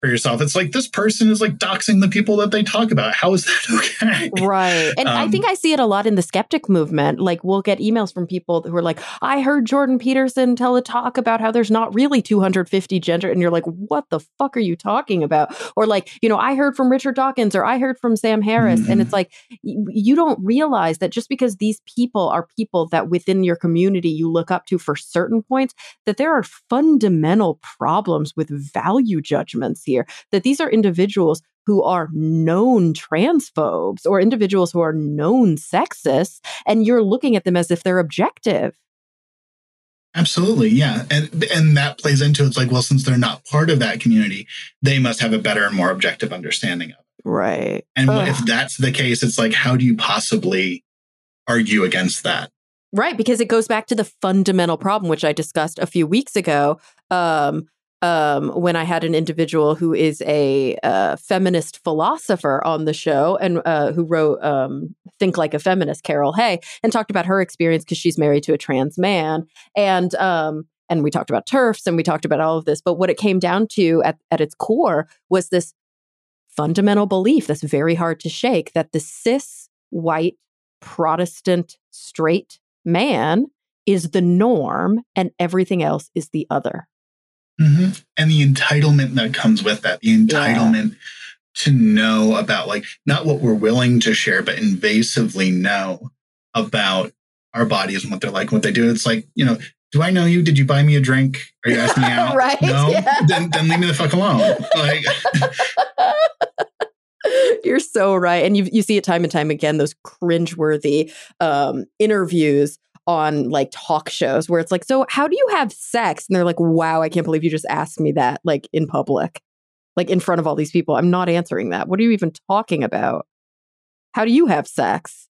for yourself. It's like this person is like doxing the people that they talk about. How is that okay? Right. And um, I think I see it a lot in the skeptic movement. Like we'll get emails from people who are like, I heard Jordan Peterson tell a talk about how there's not really 250 gender. And you're like, what the fuck are you talking about? Or like, you know, I heard from Richard Dawkins or I heard from Sam Harris. Mm-hmm. And it's like, you don't realize that just because these people are people that within your community you look up to for certain points, that there are fundamental problems with value judgments here here that these are individuals who are known transphobes or individuals who are known sexists, and you're looking at them as if they're objective. Absolutely, yeah, and and that plays into it's like, well, since they're not part of that community, they must have a better and more objective understanding of it. Right. And Ugh. if that's the case, it's like, how do you possibly argue against that? Right, because it goes back to the fundamental problem, which I discussed a few weeks ago, um, um, when I had an individual who is a uh, feminist philosopher on the show and uh, who wrote um, Think Like a Feminist, Carol Hay, and talked about her experience because she's married to a trans man. And um, and we talked about TERFs and we talked about all of this. But what it came down to at, at its core was this fundamental belief that's very hard to shake that the cis white Protestant straight man is the norm and everything else is the other. Mm-hmm. And the entitlement that comes with that, the entitlement yeah. to know about like not what we're willing to share, but invasively know about our bodies and what they're like and what they do. It's like, you know, do I know you? Did you buy me a drink? Are you asking me out? right. No. Yeah. Then, then leave me the fuck alone. Like You're so right. And you you see it time and time again, those cringeworthy um, interviews on like talk shows where it's like, so how do you have sex? And they're like, wow, I can't believe you just asked me that, like in public, like in front of all these people. I'm not answering that. What are you even talking about? How do you have sex?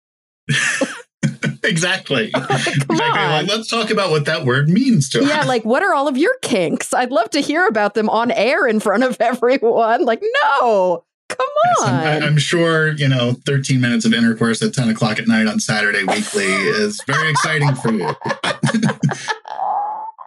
exactly. exactly. Like, let's talk about what that word means to us. Yeah, like what are all of your kinks? I'd love to hear about them on air in front of everyone. Like, no. Come on. Yes, I'm, I'm, sure, you know, 13 minutes of intercourse at 10 o'clock at night on Saturday weekly is very exciting for you.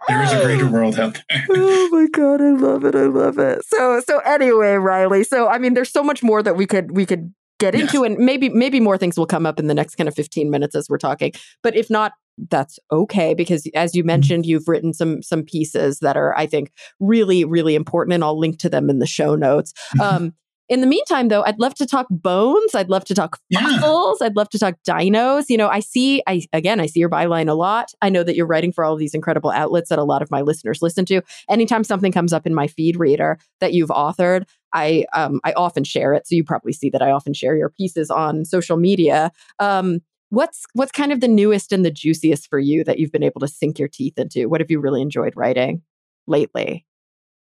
there is a greater world out there. oh my god, I love it. I love it. So so anyway, Riley. So I mean there's so much more that we could we could get into and maybe maybe more things will come up in the next kind of 15 minutes as we're talking. But if not that's okay because as you mm-hmm. mentioned you've written some some pieces that are i think really really important and i'll link to them in the show notes mm-hmm. um, in the meantime, though, I'd love to talk bones. I'd love to talk fossils. Yeah. I'd love to talk dinos. You know, I see, I again, I see your byline a lot. I know that you're writing for all of these incredible outlets that a lot of my listeners listen to. Anytime something comes up in my feed reader that you've authored, I um, I often share it. So you probably see that I often share your pieces on social media. Um, what's what's kind of the newest and the juiciest for you that you've been able to sink your teeth into? What have you really enjoyed writing lately?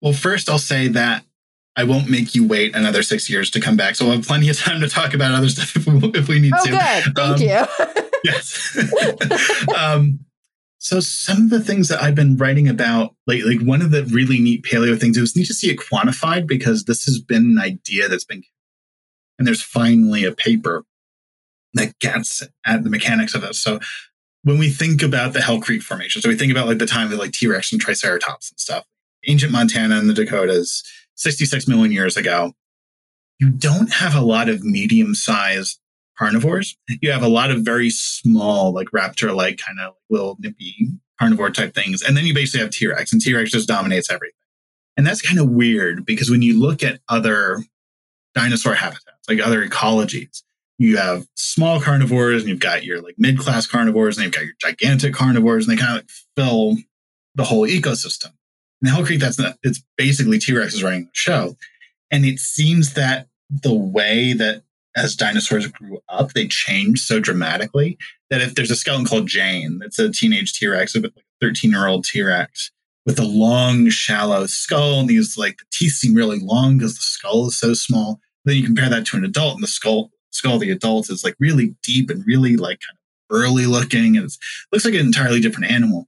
Well, first I'll say that I won't make you wait another six years to come back. So we'll have plenty of time to talk about other stuff if we, if we need oh, to. good. Thank um, you. yes. um, so some of the things that I've been writing about lately, like one of the really neat paleo things, it was neat to see it quantified because this has been an idea that's been, and there's finally a paper that gets at the mechanics of this. So when we think about the Hell Creek Formation, so we think about like the time of like T-Rex and Triceratops and stuff, ancient Montana and the Dakotas, 66 million years ago, you don't have a lot of medium sized carnivores. You have a lot of very small, like raptor like kind of little nippy carnivore type things. And then you basically have T Rex, and T Rex just dominates everything. And that's kind of weird because when you look at other dinosaur habitats, like other ecologies, you have small carnivores and you've got your like mid class carnivores and you've got your gigantic carnivores, and they kind of like fill the whole ecosystem. In Hell Creek, that's not, it's basically T Rex is running the show. And it seems that the way that as dinosaurs grew up, they changed so dramatically that if there's a skeleton called Jane, that's a teenage T Rex, a 13 year old T Rex with a long, shallow skull, and these like the teeth seem really long because the skull is so small. Then you compare that to an adult, and the skull skull of the adult is like really deep and really like kind of burly looking, and it looks like an entirely different animal.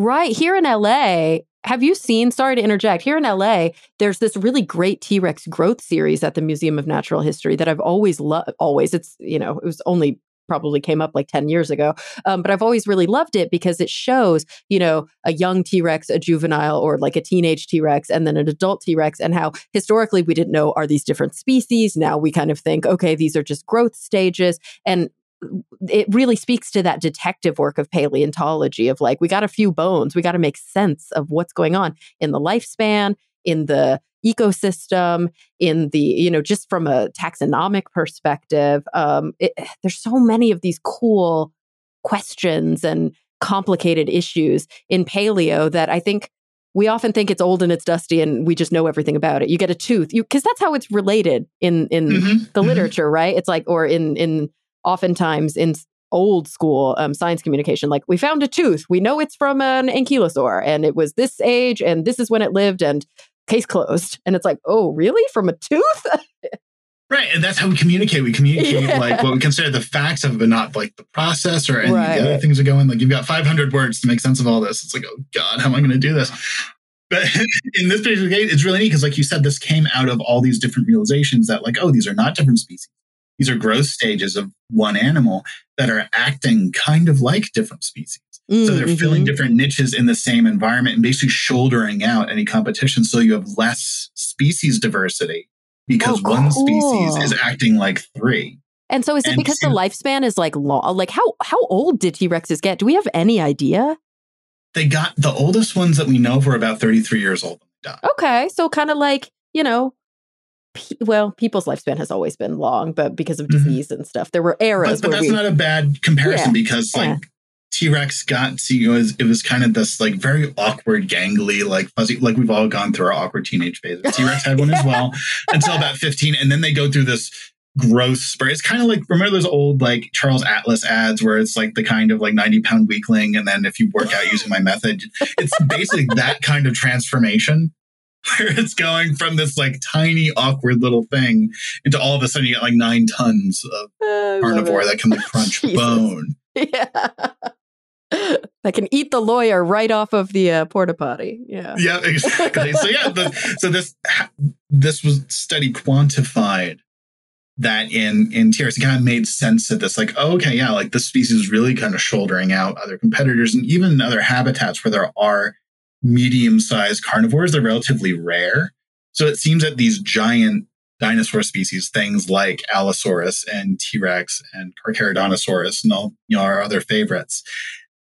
Right here in LA, have you seen? Sorry to interject. Here in LA, there's this really great T Rex growth series at the Museum of Natural History that I've always loved. Always, it's you know, it was only probably came up like 10 years ago. Um, but I've always really loved it because it shows, you know, a young T Rex, a juvenile, or like a teenage T Rex, and then an adult T Rex, and how historically we didn't know are these different species. Now we kind of think, okay, these are just growth stages. And it really speaks to that detective work of paleontology of like we got a few bones we got to make sense of what's going on in the lifespan in the ecosystem in the you know just from a taxonomic perspective um, it, there's so many of these cool questions and complicated issues in paleo that i think we often think it's old and it's dusty and we just know everything about it. You get a tooth you because that's how it's related in in mm-hmm, the mm-hmm. literature right? It's like or in in oftentimes in old school um, science communication like we found a tooth. We know it's from an ankylosaur and it was this age and this is when it lived and case closed. And it's like oh really? From a tooth? Right and that's how we communicate. We communicate yeah. like what we consider the facts of it but not like the process or any right. other things are going like you've got 500 words to make sense of all this. It's like oh god how am i going to do this? But in this particular case it's really neat because like you said this came out of all these different realizations that like oh these are not different species these are growth stages of one animal that are acting kind of like different species. Mm-hmm. So they're mm-hmm. filling different niches in the same environment and basically shouldering out any competition. So you have less species diversity because oh, cool. one species is acting like three. And so is it and because so, the lifespan is like long? Like how how old did T Rexes get? Do we have any idea? They got the oldest ones that we know were about 33 years old. Okay. So kind of like, you know, well, people's lifespan has always been long, but because of mm-hmm. disease mm-hmm. and stuff, there were eras. But, but that's we, not a bad comparison yeah, because like yeah. T Rex got to you know, it was, it was kind of this like very awkward, gangly, like fuzzy, like we've all gone through our awkward teenage phase. T Rex had one as well until about fifteen, and then they go through this gross spray. It's kind of like remember those old like Charles Atlas ads where it's like the kind of like 90 pound weakling, and then if you work out using my method, it's basically that kind of transformation where it's going from this like tiny, awkward little thing into all of a sudden you get like nine tons of carnivore that can like crunch bone. Yeah. that can eat the lawyer right off of the uh, porta potty. Yeah. Yeah, exactly. so yeah, the, so this this was study quantified that in in T-Rex it kind of made sense of this like oh, okay yeah like this species is really kind of shouldering out other competitors and even in other habitats where there are medium sized carnivores. They're relatively rare. So it seems that these giant dinosaur species, things like Allosaurus and T Rex and Carcharodontosaurus and all you know our other favorites,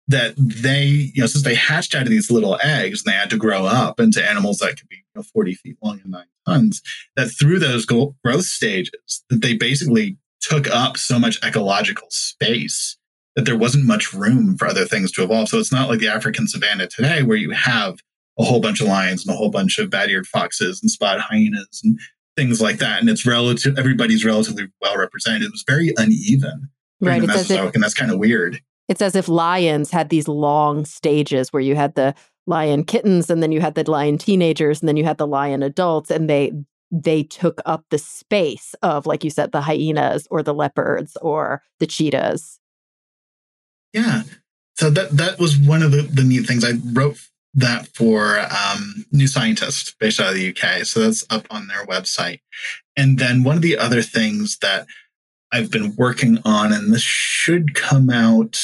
that they you know since they hatched out of these little eggs and they had to grow up into animals that could be you know, 40 feet long and nine tons, that through those growth stages, that they basically took up so much ecological space that there wasn't much room for other things to evolve. So it's not like the African savannah today where you have a whole bunch of lions and a whole bunch of bat-eared foxes and spotted hyenas and things like that. And it's relative, everybody's relatively well represented. It was very uneven right, the Mesozoic, if, and that's kind of weird. It's as if lions had these long stages where you had the lion kittens and then you had the lion teenagers and then you had the lion adults and they they took up the space of like you said the hyenas or the leopards or the cheetahs yeah. So that that was one of the, the neat things. I wrote that for um, New Scientist based out of the UK. So that's up on their website. And then one of the other things that I've been working on, and this should come out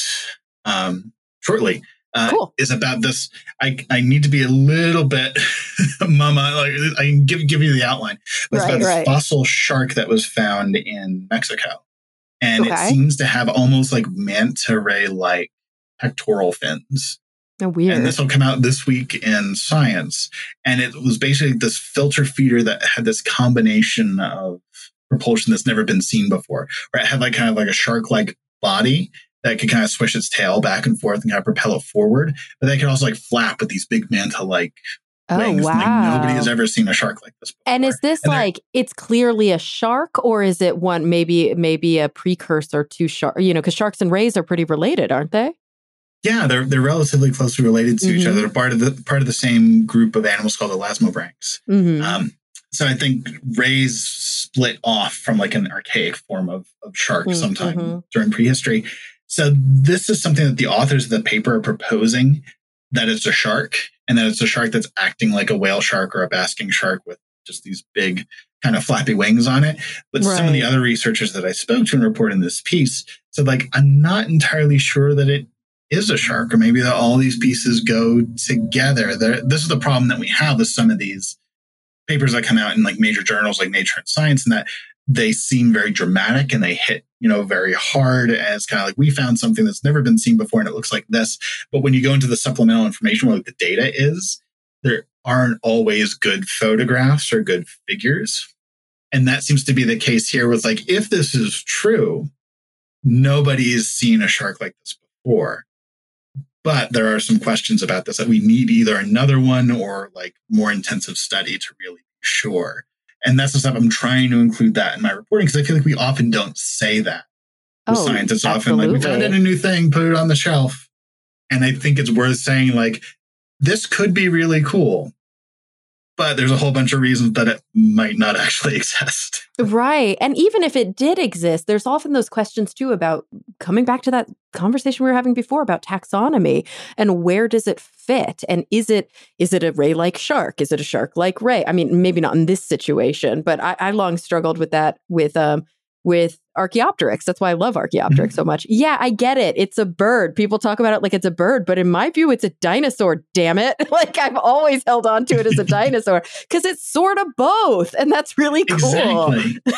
um, shortly, uh, cool. is about this. I, I need to be a little bit mama. Like I can give give you the outline. But it's right, about this right. fossil shark that was found in Mexico and okay. it seems to have almost like manta ray like pectoral fins. Weird. And this will come out this week in Science. And it was basically this filter feeder that had this combination of propulsion that's never been seen before. Right, it had like kind of like a shark like body that could kind of swish its tail back and forth and kind of propel it forward. But they could also like flap with these big manta like Oh, wings. wow. Like nobody has ever seen a shark like this before. And is this and like it's clearly a shark or is it one maybe maybe a precursor to shark, you know, cuz sharks and rays are pretty related, aren't they? Yeah, they're they're relatively closely related to mm-hmm. each other. They're part of the part of the same group of animals called elasmobranchs. Mm-hmm. Um, so I think rays split off from like an archaic form of, of shark mm-hmm. sometime mm-hmm. during prehistory. So this is something that the authors of the paper are proposing that it's a shark and that it's a shark that's acting like a whale shark or a basking shark with just these big kind of flappy wings on it. But right. some of the other researchers that I spoke to and report in this piece said like, I'm not entirely sure that it is a shark or maybe that all these pieces go together. There, this is the problem that we have with some of these papers that come out in like major journals like Nature and Science and that they seem very dramatic and they hit, you know, very hard. And it's kind of like we found something that's never been seen before and it looks like this. But when you go into the supplemental information, what the data is, there aren't always good photographs or good figures. And that seems to be the case here with like, if this is true, nobody's seen a shark like this before. But there are some questions about this that we need either another one or like more intensive study to really be sure. And that's the stuff I'm trying to include that in my reporting because I feel like we often don't say that. Oh, scientists absolutely. often like we found a new thing, put it on the shelf. And I think it's worth saying like this could be really cool but there's a whole bunch of reasons that it might not actually exist. Right. And even if it did exist, there's often those questions too about coming back to that conversation we were having before about taxonomy and where does it fit and is it is it a ray like shark is it a shark like ray i mean maybe not in this situation but i, I long struggled with that with um with Archaeopteryx. That's why I love Archaeopteryx mm-hmm. so much. Yeah, I get it. It's a bird. People talk about it like it's a bird, but in my view, it's a dinosaur, damn it. like I've always held on to it as a dinosaur because it's sort of both. And that's really cool. Exactly.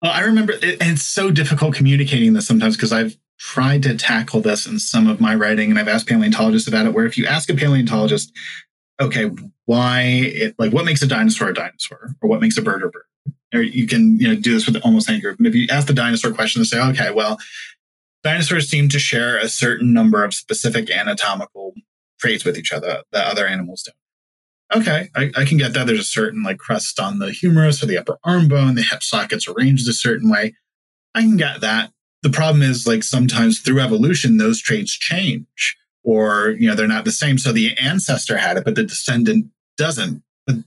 well, I remember, it, and it's so difficult communicating this sometimes because I've tried to tackle this in some of my writing and I've asked paleontologists about it, where if you ask a paleontologist, okay, why, it, like, what makes a dinosaur a dinosaur or what makes a bird a bird? Or you can you know do this with almost any group. And if you ask the dinosaur question and say, okay, well, dinosaurs seem to share a certain number of specific anatomical traits with each other that other animals don't. Okay, I, I can get that. There's a certain like crest on the humerus or the upper arm bone. The hip socket's arranged a certain way. I can get that. The problem is like sometimes through evolution, those traits change or, you know, they're not the same. So the ancestor had it, but the descendant doesn't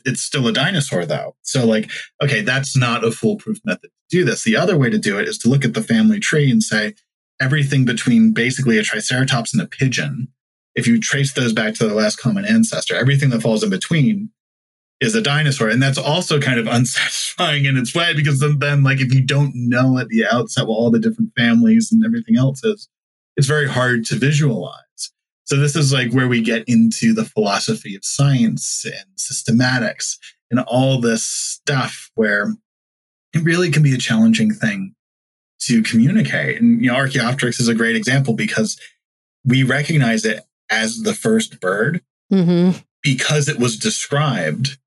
it's still a dinosaur though. So like, okay, that's not a foolproof method to do this. The other way to do it is to look at the family tree and say everything between basically a triceratops and a pigeon, if you trace those back to the last common ancestor, everything that falls in between is a dinosaur. And that's also kind of unsatisfying in its way because then, like if you don't know at the outset what all the different families and everything else is, it's very hard to visualize. So this is like where we get into the philosophy of science and systematics and all this stuff where it really can be a challenging thing to communicate. And you know, Archaeopteryx is a great example because we recognize it as the first bird mm-hmm. because it was described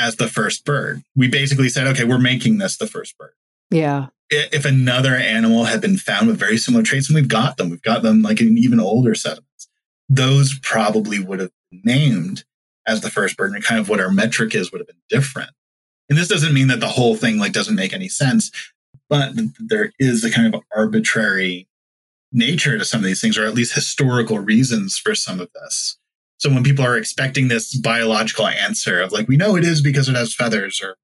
as the first bird. We basically said, okay, we're making this the first bird. Yeah. If another animal had been found with very similar traits, and we've got them, we've got them like an even older sediments those probably would have been named as the first bird and kind of what our metric is would have been different. And this doesn't mean that the whole thing like doesn't make any sense, but there is a kind of arbitrary nature to some of these things, or at least historical reasons for some of this. So when people are expecting this biological answer of like, we know it is because it has feathers, or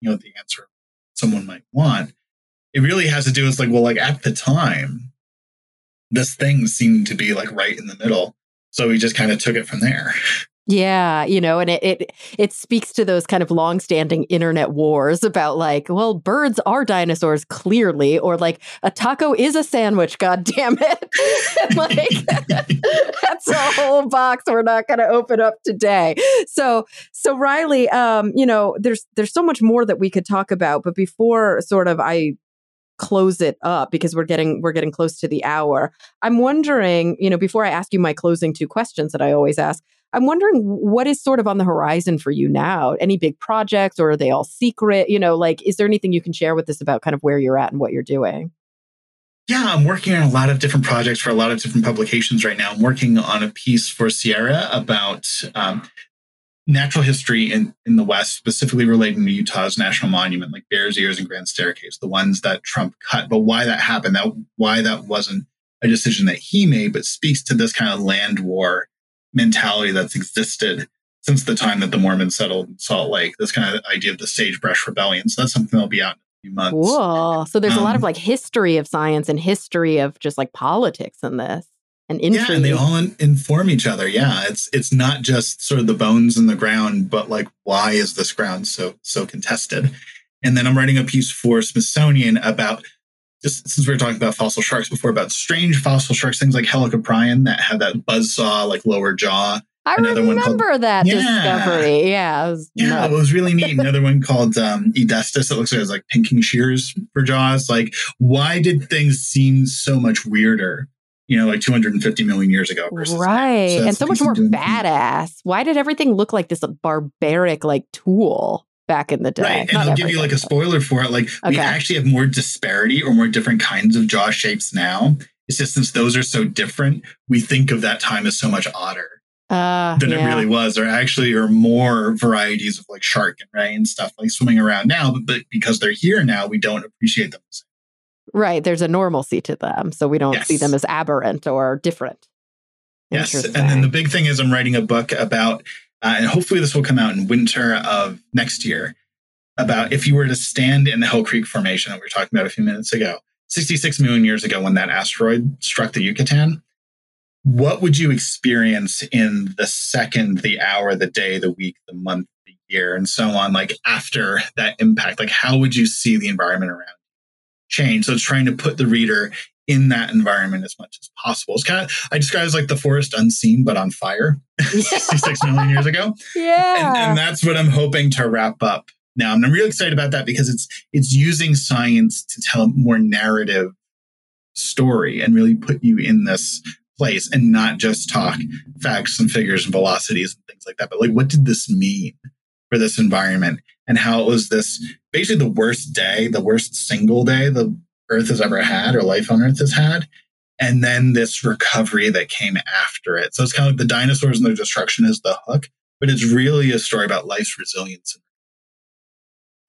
you know, the answer someone might want, it really has to do with like, well, like at the time, this thing seemed to be like right in the middle. So we just kind of took it from there. Yeah, you know, and it, it it speaks to those kind of long-standing internet wars about like, well, birds are dinosaurs clearly, or like a taco is a sandwich. God damn it! like that's a whole box we're not going to open up today. So, so Riley, um, you know, there's there's so much more that we could talk about, but before sort of I close it up because we're getting we're getting close to the hour. I'm wondering, you know, before I ask you my closing two questions that I always ask, I'm wondering what is sort of on the horizon for you now? Any big projects or are they all secret? You know, like is there anything you can share with us about kind of where you're at and what you're doing? Yeah, I'm working on a lot of different projects for a lot of different publications right now. I'm working on a piece for Sierra about um, natural history in, in the West, specifically relating to Utah's national monument, like Bears Ears and Grand Staircase, the ones that Trump cut, but why that happened, that why that wasn't a decision that he made, but speaks to this kind of land war mentality that's existed since the time that the Mormons settled in Salt Lake. This kind of idea of the sagebrush rebellion. So that's something that'll be out in a few months. Cool. So there's um, a lot of Um, like history of science and history of just like politics in this and intrigue. Yeah, and they all in- inform each other. Yeah, it's it's not just sort of the bones in the ground, but like why is this ground so so contested? And then I'm writing a piece for Smithsonian about just since we were talking about fossil sharks before, about strange fossil sharks, things like Helicoprion that have that buzzsaw like lower jaw. I another one called- remember that Yeah. discovery. Yeah, it was Yeah, nuts. it was really neat. Another one called um, Edestus. It looks like it has like pinking shears for jaws. Like, why did things seem so much weirder? You know, like 250 million years ago right, So and so much more badass. Why did everything look like this barbaric like tool back in the day? Right. And Not I'll give you like a spoiler for it. Like we actually have more disparity or more different kinds of jaw shapes now. It's just since those are so different, we think of that time as so much odder Uh, than yeah. it really was. There actually are more varieties of like shark and ray and stuff like swimming around now, but, but because they're here now, we don't appreciate them. the same. Right. There's a normalcy to them. So we don't Yes. see them as aberrant or different. Yes. And then the big thing is I'm writing a book about, uh, and hopefully this will come out in winter of next year, about if you were to stand in the Hell Creek Formation that we were talking about a few minutes ago, 66 million years ago when that asteroid struck the Yucatan, what would you experience in the second, the hour, the day, the week, the month, the year, and so on, like after that impact? Like, how would you see the environment around change? So it's trying to put the reader in that environment as much as possible. It's kind of, I describe it as like the forest unseen, but on fire 66 million years ago. yeah. And, and that's what I'm hoping to wrap up now. And I'm really excited about that because it's, it's using science to tell a more narrative story and really put you in this place and not just talk facts and figures and velocities and things like that, but like, what did this mean for this environment and how it was this basically the worst day, the worst single day the Earth has ever had or life on Earth has had. And then this recovery that came after it. So it's kind of like the dinosaurs and their destruction is the hook, but it's really a story about life's resilience.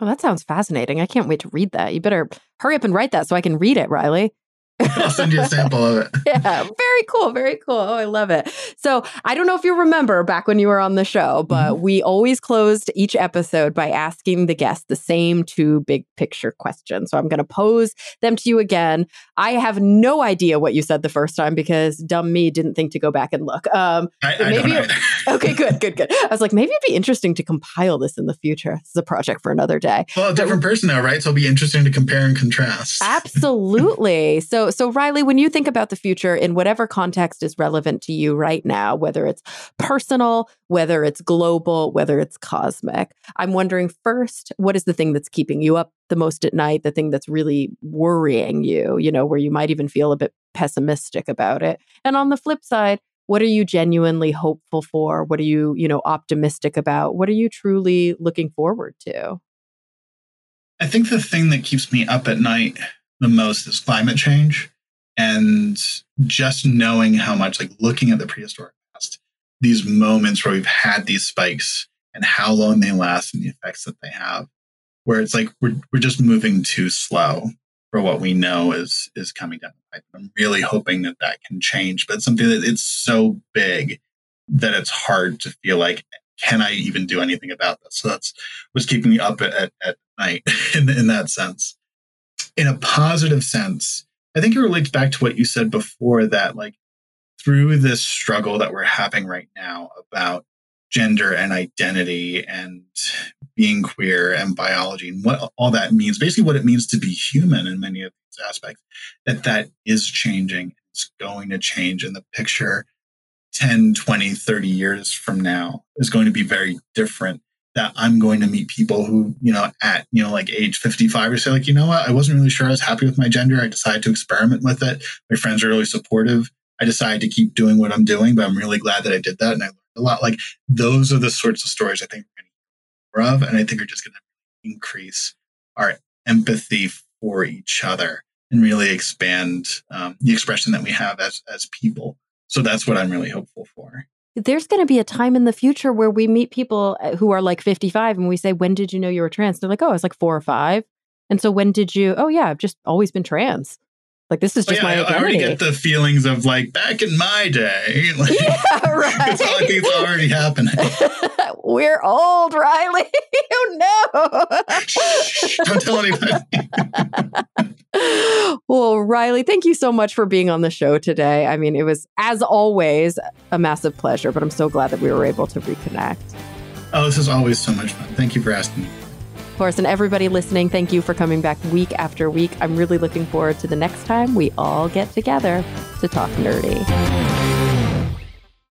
well, that sounds fascinating. I can't wait to read that. You better hurry up and write that so I can read it, Riley. I'll send you a sample of it. yeah, very cool, very cool. Oh, I love it. So, I don't know if you remember back when you were on the show, but we always closed each episode by asking the guests the same two big picture questions. So, I'm going to pose them to you again. I have no idea what you said the first time because dumb me didn't think to go back and look. Um, I, I Maybe- okay, good, good, good. I was like, maybe it'd be interesting to compile this in the future. This is a project for another day. Well, a different person now, right? So it'll be interesting to compare and contrast. Absolutely. So so Riley, when you think about the future in whatever context is relevant to you right now, whether it's personal, whether it's global, whether it's cosmic, I'm wondering first, what is the thing that's keeping you up the most at night, the thing that's really worrying you, you know, where you might even feel a bit pessimistic about it. And on the flip side, what are you genuinely hopeful for? What are you, you know, optimistic about? What are you truly looking forward to? I think the thing that keeps me up at night the most is climate change and just knowing how much, like looking at the prehistoric past, these moments where we've had these spikes and how long they last and the effects that they have, where it's like we're, we're just moving too slow for what we know is is coming down the pipe. I'm really hoping that that can change, but something that it's so big that it's hard to feel like can I even do anything about this? So that's what's keeping me up at, at, at night in, in that sense. In a positive sense, I think it relates back to what you said before that, like, through this struggle that we're having right now about gender and identity and being queer and biology and what all that means, basically what it means to be human in many of these aspects, that that is changing. It's going to change. And the picture 10, 20, 30 years from now is going to be very different. That I'm going to meet people who, you know, at, you know, like age 55 or say, like, you know what, I wasn't really sure I was happy with my gender. I decided to experiment with it. My friends are really supportive. I decided to keep doing what I'm doing, but I'm really glad that I did that. And I learned a lot. Like, those are the sorts of stories I think we're going to more of. And I think are just going to increase our empathy for each other and really expand um, the expression that we have as, as people. So that's what I'm really hopeful for. There's going to be a time in the future where we meet people uh, who are like 55 and we say, When did you know you were trans? They're like, Oh, I was like four or five. And so when did you? Oh, yeah, I've just always been trans. Like this is just yeah, my identity. I already get the feelings of like back in my day. Like, yeah, right. it's, think it's already happening. We're old, Riley. oh no. Shh, don't tell anybody. well, Riley, thank you so much for being on the show today. I mean, it was, as always, a massive pleasure, but I'm so glad that we were able to reconnect. Oh, this is always so much fun. Thank you for asking me. Course, and everybody listening, thank you for coming back week after week. I'm really looking forward to the next time we all get together to talk nerdy.